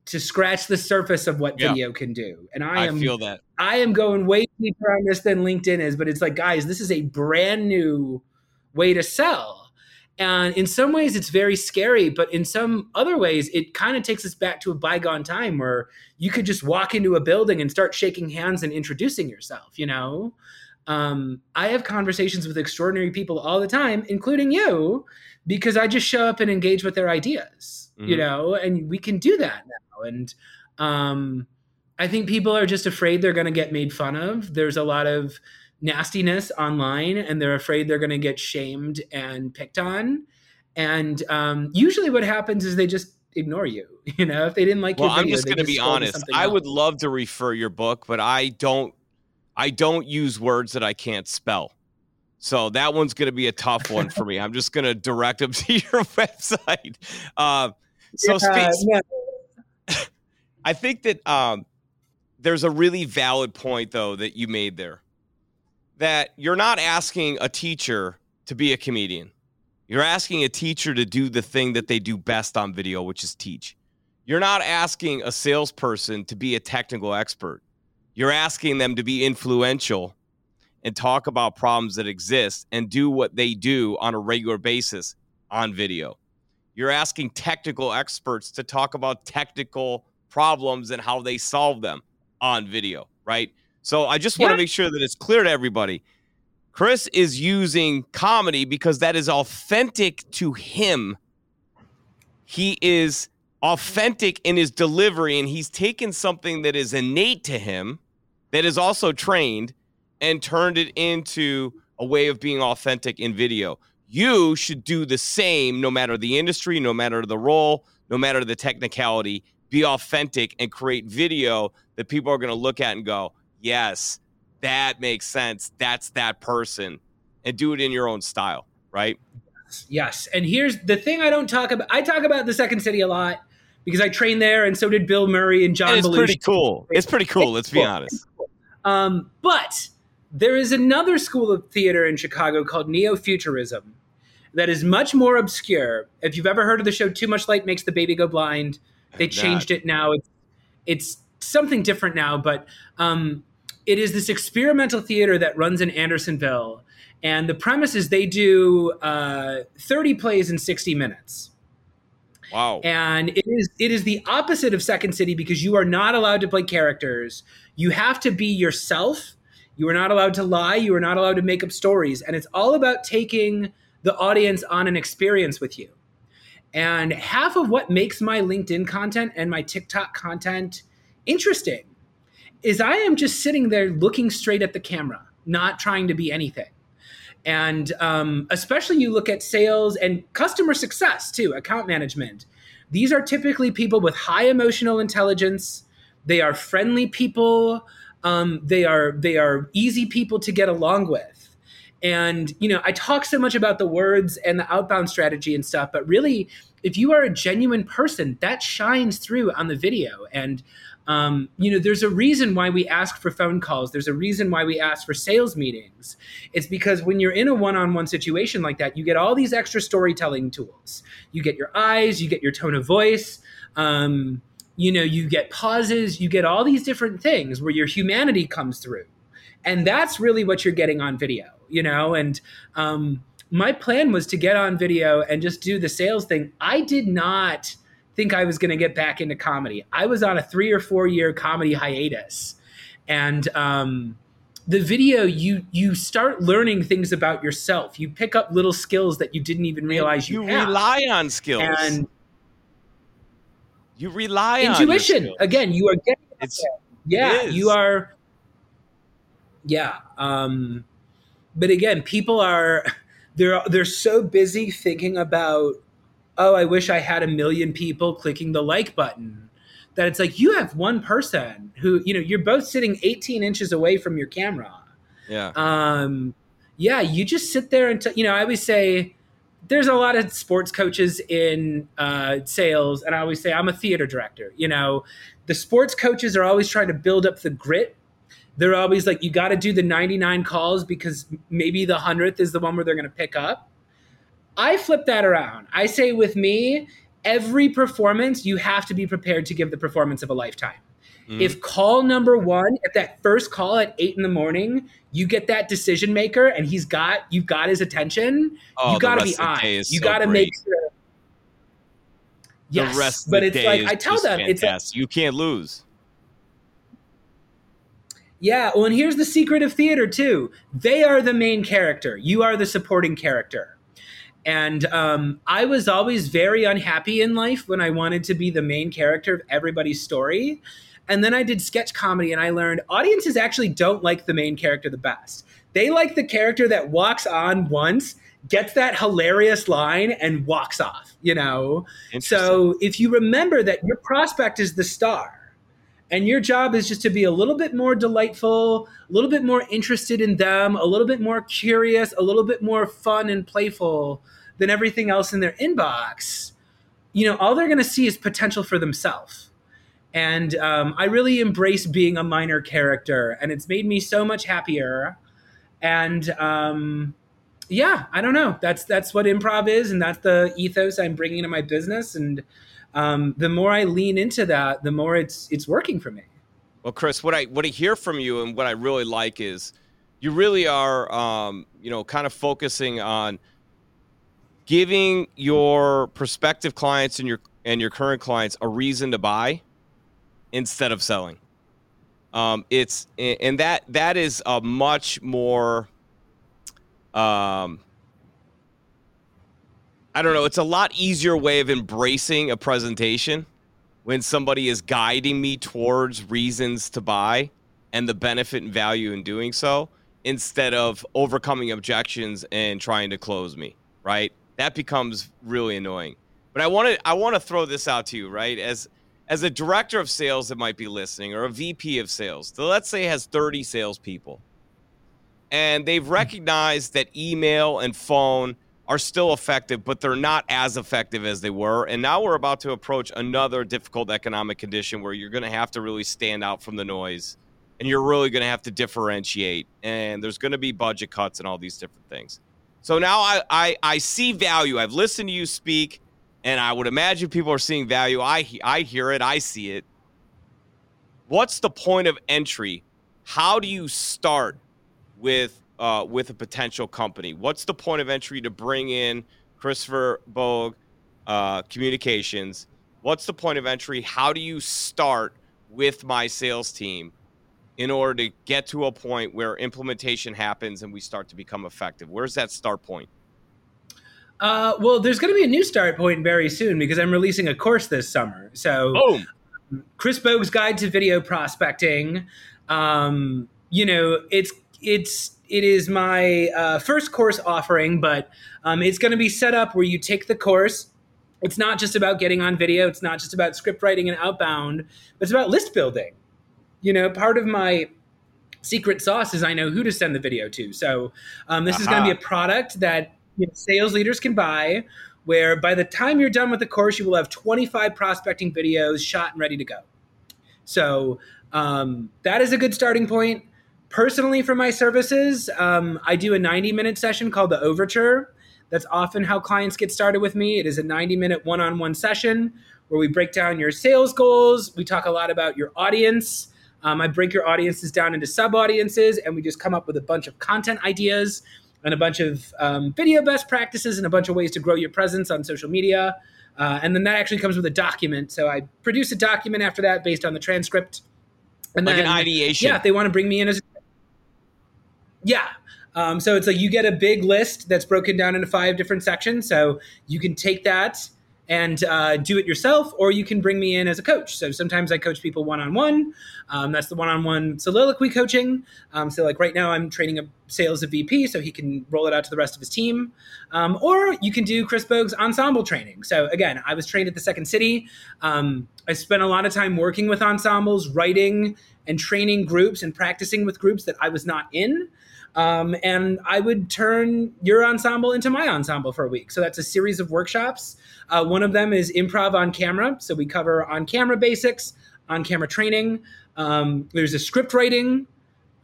S2: to scratch the surface of what yeah. video can do. And i am
S1: I feel that.
S2: I am going way deeper on this than linkedin is but it's like guys this is a brand new way to sell And in some ways, it's very scary, but in some other ways, it kind of takes us back to a bygone time where you could just walk into a building and start shaking hands and introducing yourself, you know? Um, I have conversations with extraordinary people all the time, including you, because I just show up and engage with their ideas, mm-hmm. you know, and we can do that now. And um, I think people are just afraid they're going to get made fun of. There's a lot of nastiness online, and they're afraid they're going to get shamed and picked on. And um, usually, what happens is they just ignore you. You know, if they didn't like
S1: well,
S2: your video,
S1: I'm just going to be honest. I would love to refer your book, but I don't. I don't use words that I can't spell. So that one's going to be a tough one for me. I'm just going to direct them to your website. Uh, so yeah, yeah. I think that um, there's a really valid point though that you made there that you're not asking a teacher to be a comedian. You're asking a teacher to do the thing that they do best on video, which is teach. You're not asking a salesperson to be a technical expert. You're asking them to be influential and talk about problems that exist and do what they do on a regular basis on video. You're asking technical experts to talk about technical problems and how they solve them on video, right? So I just want to make sure that it's clear to everybody. Chris is using comedy because that is authentic to him. He is authentic in his delivery and he's taken something that is innate to him that is also trained and turned it into a way of being authentic in video. You should do the same no matter the industry, no matter the role, no matter the technicality. Be authentic and create video that people are going to look at and go, yes, that makes sense. That's that person. And do it in your own style, right?
S2: Yes. And here's the thing I don't talk about. I talk about the Second City a lot because I trained there, and so did Bill Murray and John. And
S1: it's
S2: Belushi.
S1: pretty cool. It's pretty cool. It's let's cool. be honest.
S2: Cool. Um, but there is another school of theater in Chicago called Neo Futurism that is much more obscure. If you've ever heard of the show Too Much Light Makes the Baby Go Blind, they changed it now. It's, it's something different now, but um, it is this experimental theater that runs in Andersonville. And the premise is they do uh, 30 plays in 60 minutes.
S1: Wow.
S2: And it is it is the opposite of Second City because you are not allowed to play characters. You have to be yourself. You are not allowed to lie. You are not allowed to make up stories. And it's all about taking the audience on an experience with you. And half of what makes my LinkedIn content and my TikTok content interesting is I am just sitting there looking straight at the camera, not trying to be anything. And um, especially you look at sales and customer success too, account management. These are typically people with high emotional intelligence. They are friendly people. Um, they are they are easy people to get along with. And you know, I talk so much about the words and the outbound strategy and stuff, but really, if you are a genuine person, that shines through on the video. And um, you know, there's a reason why we ask for phone calls. There's a reason why we ask for sales meetings. It's because when you're in a one on one situation like that, you get all these extra storytelling tools. You get your eyes, you get your tone of voice. Um, you know, you get pauses, you get all these different things where your humanity comes through. And that's really what you're getting on video, you know? And um, my plan was to get on video and just do the sales thing. I did not think I was going to get back into comedy. I was on a three or four year comedy hiatus, and um, the video you you start learning things about yourself. You pick up little skills that you didn't even realize you,
S1: you
S2: have.
S1: rely on skills and you rely
S2: intuition
S1: on intuition.
S2: again. You are getting it's, yeah. You are yeah. Um, but again, people are they're they're so busy thinking about oh, I wish I had a million people clicking the like button. That it's like you have one person who, you know, you're both sitting 18 inches away from your camera.
S1: Yeah.
S2: Um, yeah, you just sit there and, you know, I always say there's a lot of sports coaches in uh, sales, and I always say I'm a theater director. You know, the sports coaches are always trying to build up the grit. They're always like, you got to do the 99 calls because maybe the 100th is the one where they're going to pick up I flip that around. I say with me, every performance, you have to be prepared to give the performance of a lifetime. Mm-hmm. If call number one, if that first call at eight in the morning, you get that decision maker and he's got you've got his attention, oh, you got to be on. You so got to make sure.
S1: Yes, the rest but it's like I tell them, fantastic. it's like, you can't lose.
S2: Yeah, well, and here's the secret of theater too. They are the main character. You are the supporting character. And um, I was always very unhappy in life when I wanted to be the main character of everybody's story. And then I did sketch comedy and I learned audiences actually don't like the main character the best. They like the character that walks on once, gets that hilarious line, and walks off, you know? So if you remember that your prospect is the star, and your job is just to be a little bit more delightful, a little bit more interested in them, a little bit more curious, a little bit more fun and playful than everything else in their inbox. You know, all they're going to see is potential for themselves and um, I really embrace being a minor character, and it's made me so much happier. And um, yeah, I don't know. That's that's what improv is, and that's the ethos I'm bringing to my business. And um, the more I lean into that, the more it's it's working for me.
S1: Well, Chris, what I what I hear from you, and what I really like is you really are, um, you know, kind of focusing on giving your prospective clients and your and your current clients a reason to buy instead of selling. Um, it's and that that is a much more um, I don't know, it's a lot easier way of embracing a presentation when somebody is guiding me towards reasons to buy and the benefit and value in doing so instead of overcoming objections and trying to close me, right? That becomes really annoying. But I want to I want to throw this out to you, right? As as a director of sales that might be listening or a VP of sales, so let's say has 30 salespeople, and they've recognized that email and phone are still effective, but they're not as effective as they were. And now we're about to approach another difficult economic condition where you're going to have to really stand out from the noise and you're really going to have to differentiate. And there's going to be budget cuts and all these different things. So now I, I, I see value. I've listened to you speak and I would imagine people are seeing value. I I hear it, I see it. What's the point of entry? How do you start with uh, with a potential company? What's the point of entry to bring in Christopher Bogue uh, Communications? What's the point of entry? How do you start with my sales team in order to get to a point where implementation happens and we start to become effective? Where's that start point?
S2: Uh, well, there's going to be a new start point very soon because I'm releasing a course this summer. So, Boom. Chris Bogue's Guide to Video Prospecting. Um, you know, it's it's it is my uh, first course offering, but um, it's going to be set up where you take the course. It's not just about getting on video. It's not just about script writing and outbound, but it's about list building. You know, part of my secret sauce is I know who to send the video to. So um, this Aha. is going to be a product that you know, sales leaders can buy, where by the time you're done with the course, you will have 25 prospecting videos shot and ready to go. So um, that is a good starting point. Personally, for my services, um, I do a 90 minute session called the Overture. That's often how clients get started with me. It is a 90 minute one on one session where we break down your sales goals. We talk a lot about your audience. Um, I break your audiences down into sub audiences and we just come up with a bunch of content ideas and a bunch of um, video best practices and a bunch of ways to grow your presence on social media. Uh, and then that actually comes with a document. So I produce a document after that based on the transcript.
S1: And like then, an ideation.
S2: Yeah, if they want to bring me in as. Yeah. Um, so it's like you get a big list that's broken down into five different sections. So you can take that and uh, do it yourself, or you can bring me in as a coach. So sometimes I coach people one on one. That's the one on one soliloquy coaching. Um, so, like right now, I'm training a sales a VP so he can roll it out to the rest of his team. Um, or you can do Chris Bogue's ensemble training. So, again, I was trained at the Second City. Um, I spent a lot of time working with ensembles, writing and training groups and practicing with groups that I was not in. Um, and I would turn your ensemble into my ensemble for a week. So that's a series of workshops. Uh, one of them is improv on camera. So we cover on camera basics, on camera training. Um, there's a script writing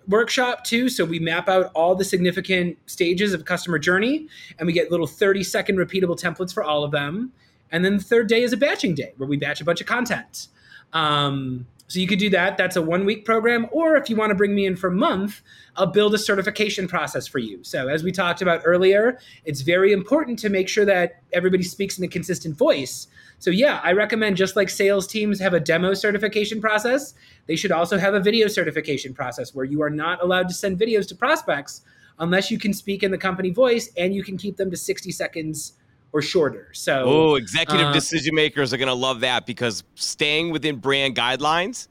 S2: workshop too. So we map out all the significant stages of a customer journey and we get little 30 second repeatable templates for all of them. And then the third day is a batching day where we batch a bunch of content. Um, So you could do that. That's a one week program. Or if you want to bring me in for a month, I'll build a certification process for you. So as we talked about earlier, it's very important to make sure that everybody speaks in a consistent voice. So yeah, I recommend just like sales teams have a demo certification process, they should also have a video certification process where you are not allowed to send videos to prospects unless you can speak in the company voice and you can keep them to 60 seconds or shorter. So,
S1: oh, executive uh, decision makers are going to love that because staying within brand guidelines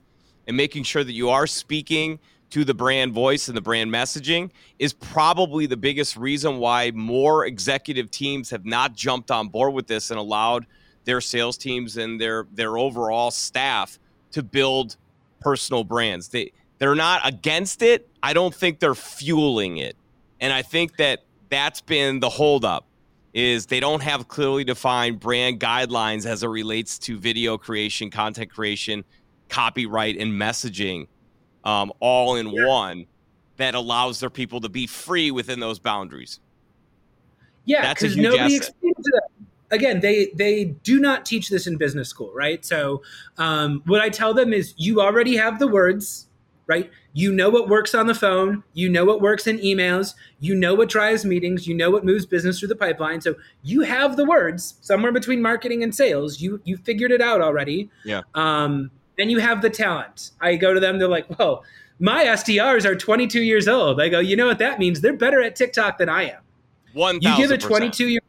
S1: and making sure that you are speaking to the brand voice and the brand messaging is probably the biggest reason why more executive teams have not jumped on board with this and allowed their sales teams and their their overall staff to build personal brands. They they're not against it. I don't think they're fueling it. And I think that that's been the holdup is they don't have clearly defined brand guidelines as it relates to video creation, content creation, copyright, and messaging um, all in yeah. one that allows their people to be free within those boundaries.
S2: Yeah, because nobody explains to them. Again, they they do not teach this in business school, right? So, um, what I tell them is, you already have the words right? You know what works on the phone, you know what works in emails, you know what drives meetings, you know what moves business through the pipeline. So you have the words somewhere between marketing and sales. You you figured it out already.
S1: Yeah.
S2: Um, and you have the talent. I go to them, they're like, "Well, my SDRs are 22 years old." I go, "You know what that means? They're better at TikTok than I am."
S1: One.
S2: You give a 22 year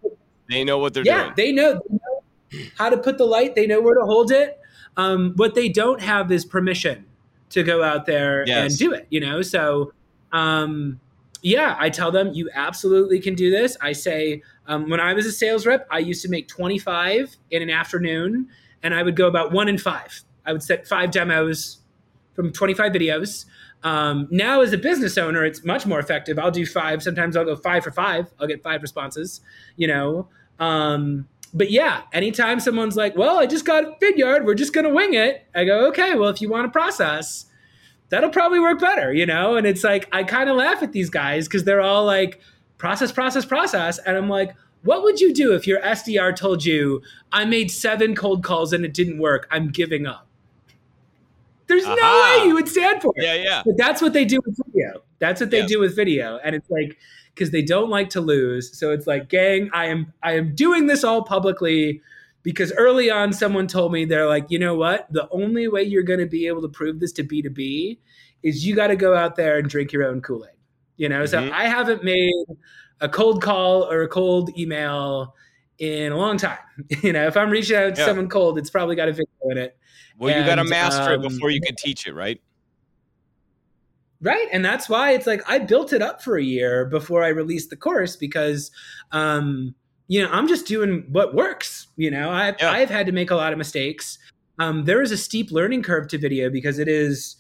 S1: They know what they're
S2: yeah,
S1: doing.
S2: they know, they know how to put the light. They know where to hold it. Um, what they don't have is permission to go out there yes. and do it, you know? So, um, yeah, I tell them you absolutely can do this. I say, um, when I was a sales rep, I used to make 25 in an afternoon and I would go about one in five. I would set five demos from 25 videos. Um, now, as a business owner, it's much more effective. I'll do five. Sometimes I'll go five for five. I'll get five responses, you know. Um, but yeah, anytime someone's like, well, I just got a Vidyard, we're just going to wing it. I go, okay, well, if you want to process, that'll probably work better, you know? And it's like, I kind of laugh at these guys because they're all like, process, process, process. And I'm like, what would you do if your SDR told you, I made seven cold calls and it didn't work? I'm giving up. There's no way you would stand for it.
S1: Yeah, yeah.
S2: But that's what they do with video. That's what they yes. do with video. And it's like, because they don't like to lose. So it's like, gang, I am I am doing this all publicly because early on someone told me they're like, you know what? The only way you're going to be able to prove this to B2B is you got to go out there and drink your own Kool-Aid. You know, mm-hmm. so I haven't made a cold call or a cold email in a long time. You know, if I'm reaching out to yeah. someone cold, it's probably got a video in it.
S1: Well, and, you got to master um, it before you can teach it, right?
S2: Right. And that's why it's like I built it up for a year before I released the course because um, you know, I'm just doing what works. You know, I've yeah. I've had to make a lot of mistakes. Um, there is a steep learning curve to video because it is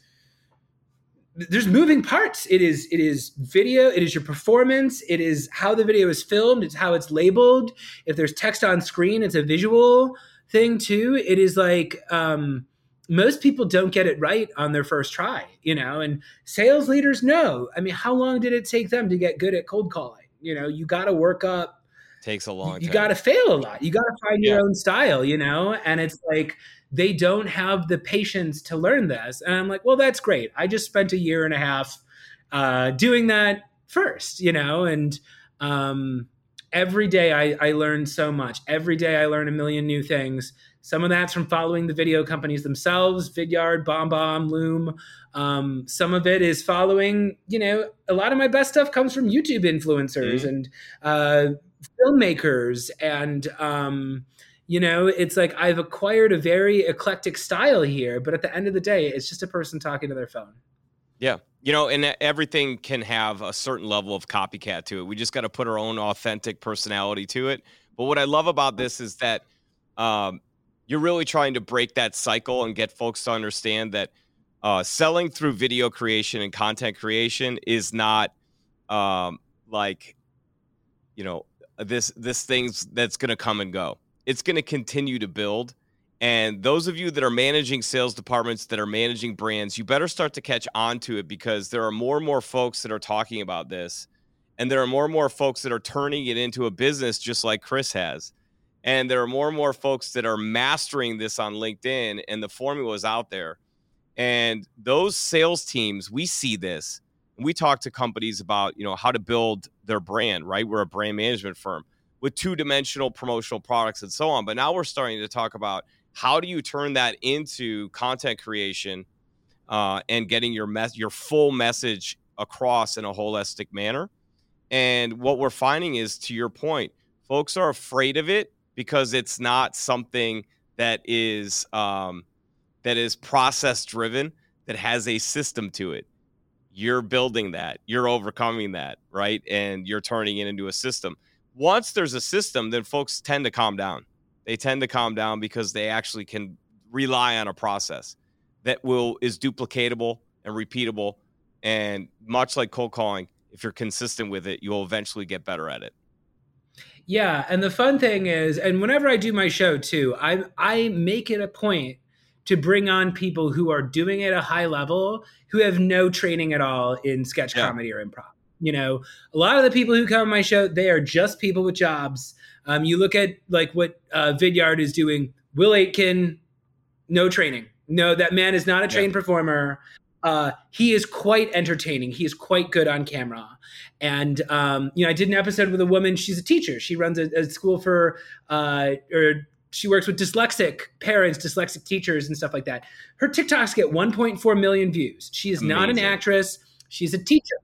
S2: there's moving parts. It is it is video, it is your performance, it is how the video is filmed, it's how it's labeled. If there's text on screen, it's a visual thing too. It is like um most people don't get it right on their first try, you know, and sales leaders know. I mean, how long did it take them to get good at cold calling? You know, you got to work up.
S1: Takes a long
S2: you, you got to fail a lot. You got to find yeah. your own style, you know, and it's like they don't have the patience to learn this. And I'm like, well, that's great. I just spent a year and a half uh, doing that first, you know, and um, every day I, I learn so much. Every day I learn a million new things. Some of that's from following the video companies themselves, Vidyard, BombBomb, Loom. Um, some of it is following, you know, a lot of my best stuff comes from YouTube influencers mm-hmm. and uh, filmmakers. And, um, you know, it's like I've acquired a very eclectic style here, but at the end of the day, it's just a person talking to their phone.
S1: Yeah. You know, and everything can have a certain level of copycat to it. We just got to put our own authentic personality to it. But what I love about this is that um, you're really trying to break that cycle and get folks to understand that uh, selling through video creation and content creation is not um, like you know this this thing's that's going to come and go. It's going to continue to build. And those of you that are managing sales departments, that are managing brands, you better start to catch on to it because there are more and more folks that are talking about this. And there are more and more folks that are turning it into a business just like Chris has. And there are more and more folks that are mastering this on LinkedIn, and the formula is out there. And those sales teams, we see this. We talk to companies about, you know, how to build their brand, right? We're a brand management firm with two-dimensional promotional products and so on. But now we're starting to talk about how do you turn that into content creation uh, and getting your mess your full message across in a holistic manner. And what we're finding is, to your point, folks are afraid of it because it's not something that is um, that is process driven that has a system to it. You're building that. You're overcoming that right? And you're turning it into a system. Once there's a system then folks tend to calm down. They tend to calm down because they actually can rely on a process that will is duplicatable and repeatable. And much like cold calling if you're consistent with it you'll eventually get better at it
S2: yeah, and the fun thing is, and whenever I do my show too, I I make it a point to bring on people who are doing it at a high level who have no training at all in sketch yeah. comedy or improv. You know, a lot of the people who come on my show, they are just people with jobs. Um, you look at like what uh, Vidyard is doing. Will Aitken, no training. No, that man is not a trained yeah. performer uh, he is quite entertaining. He is quite good on camera. And um, you know, I did an episode with a woman. She's a teacher. She runs a, a school for, uh, or she works with dyslexic parents, dyslexic teachers, and stuff like that. Her TikToks get 1.4 million views. She is Amazing. not an actress. She's a teacher.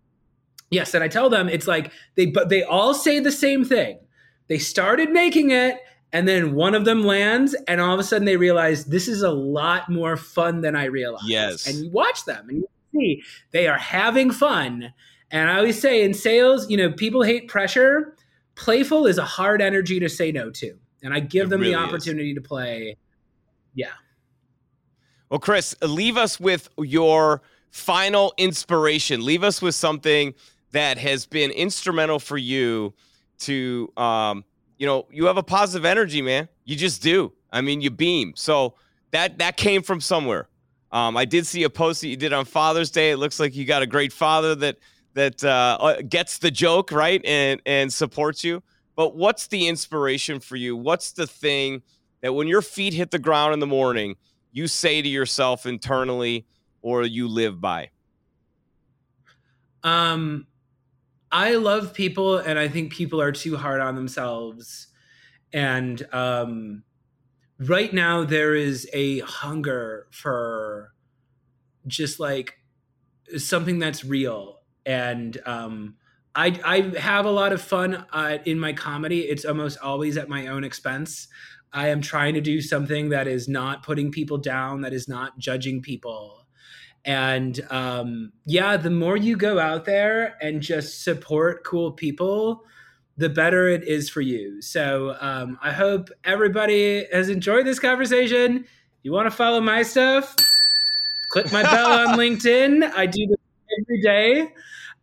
S2: Yes, and I tell them it's like they, but they all say the same thing. They started making it, and then one of them lands and all of a sudden they realize this is a lot more fun than i realized.
S1: Yes.
S2: And you watch them and you see they are having fun. And i always say in sales you know people hate pressure. Playful is a hard energy to say no to and i give it them really the opportunity is. to play. Yeah.
S1: Well chris leave us with your final inspiration. Leave us with something that has been instrumental for you to um, you know, you have a positive energy, man. You just do. I mean, you beam. So that that came from somewhere. Um, I did see a post that you did on Father's Day. It looks like you got a great father that that uh, uh, gets the joke right and and supports you. But what's the inspiration for you? What's the thing that when your feet hit the ground in the morning, you say to yourself internally, or you live by?
S2: Um, I love people, and I think people are too hard on themselves. And um, right now, there is a hunger for just like something that's real. And um, I, I have a lot of fun uh, in my comedy. It's almost always at my own expense. I am trying to do something that is not putting people down, that is not judging people and um, yeah, the more you go out there and just support cool people, the better it is for you. So um, I hope everybody has enjoyed this conversation. You want to follow my stuff, click my bell on LinkedIn. I do this every day.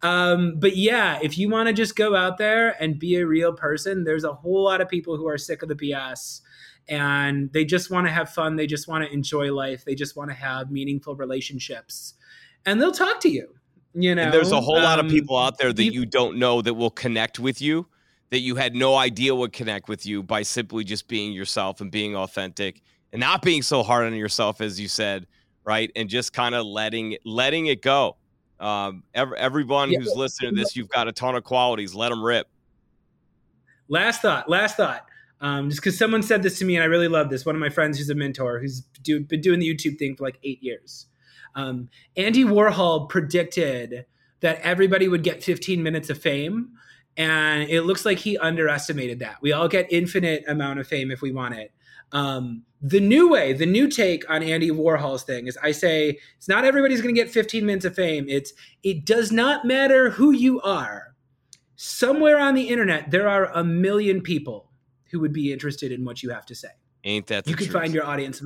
S2: Um, but yeah, if you want to just go out there and be a real person, there's a whole lot of people who are sick of the BS and they just want to have fun. They just want to enjoy life. They just want to have meaningful relationships, and they'll talk to you. You know,
S1: and there's a whole um, lot of um, people out there that you don't know that will connect with you that you had no idea would connect with you by simply just being yourself and being authentic and not being so hard on yourself as you said right and just kind of letting letting it go um, every, everyone yeah. who's listening to this you've got a ton of qualities let them rip
S2: last thought last thought um, just because someone said this to me and I really love this. One of my friends who's a mentor who's do, been doing the YouTube thing for like eight years. Um, Andy Warhol predicted that everybody would get 15 minutes of fame. And it looks like he underestimated that. We all get infinite amount of fame if we want it. Um, the new way, the new take on Andy Warhol's thing is I say it's not everybody's going to get 15 minutes of fame. It's it does not matter who you are. Somewhere on the internet, there are a million people who would be interested in what you have to say.
S1: Ain't that true?
S2: you
S1: could
S2: find your audience?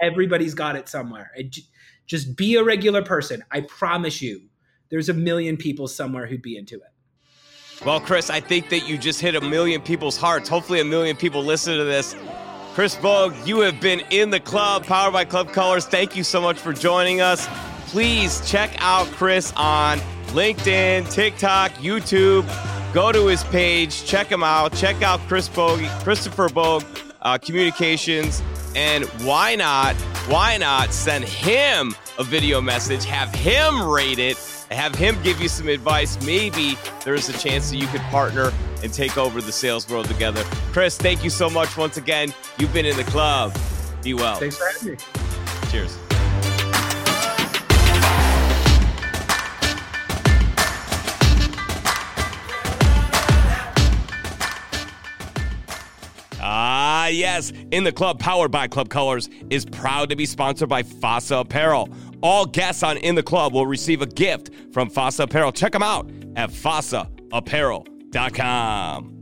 S2: Everybody's got it somewhere. It, just be a regular person. I promise you, there's a million people somewhere who'd be into it.
S1: Well, Chris, I think that you just hit a million people's hearts. Hopefully, a million people listen to this. Chris Bogue, you have been in the club, powered by Club Colors. Thank you so much for joining us. Please check out Chris on LinkedIn, TikTok, YouTube. Go to his page, check him out, check out Chris Bogue, Christopher Bogue uh, Communications, and why not, why not send him a video message, have him rate it, have him give you some advice. Maybe there's a chance that you could partner and take over the sales world together. Chris, thank you so much once again. You've been in the club. Be well.
S2: Thanks for having me.
S1: Cheers. Yes. In the Club, powered by Club Colors, is proud to be sponsored by Fossa Apparel. All guests on In the Club will receive a gift from Fossa Apparel. Check them out at fossaapparel.com.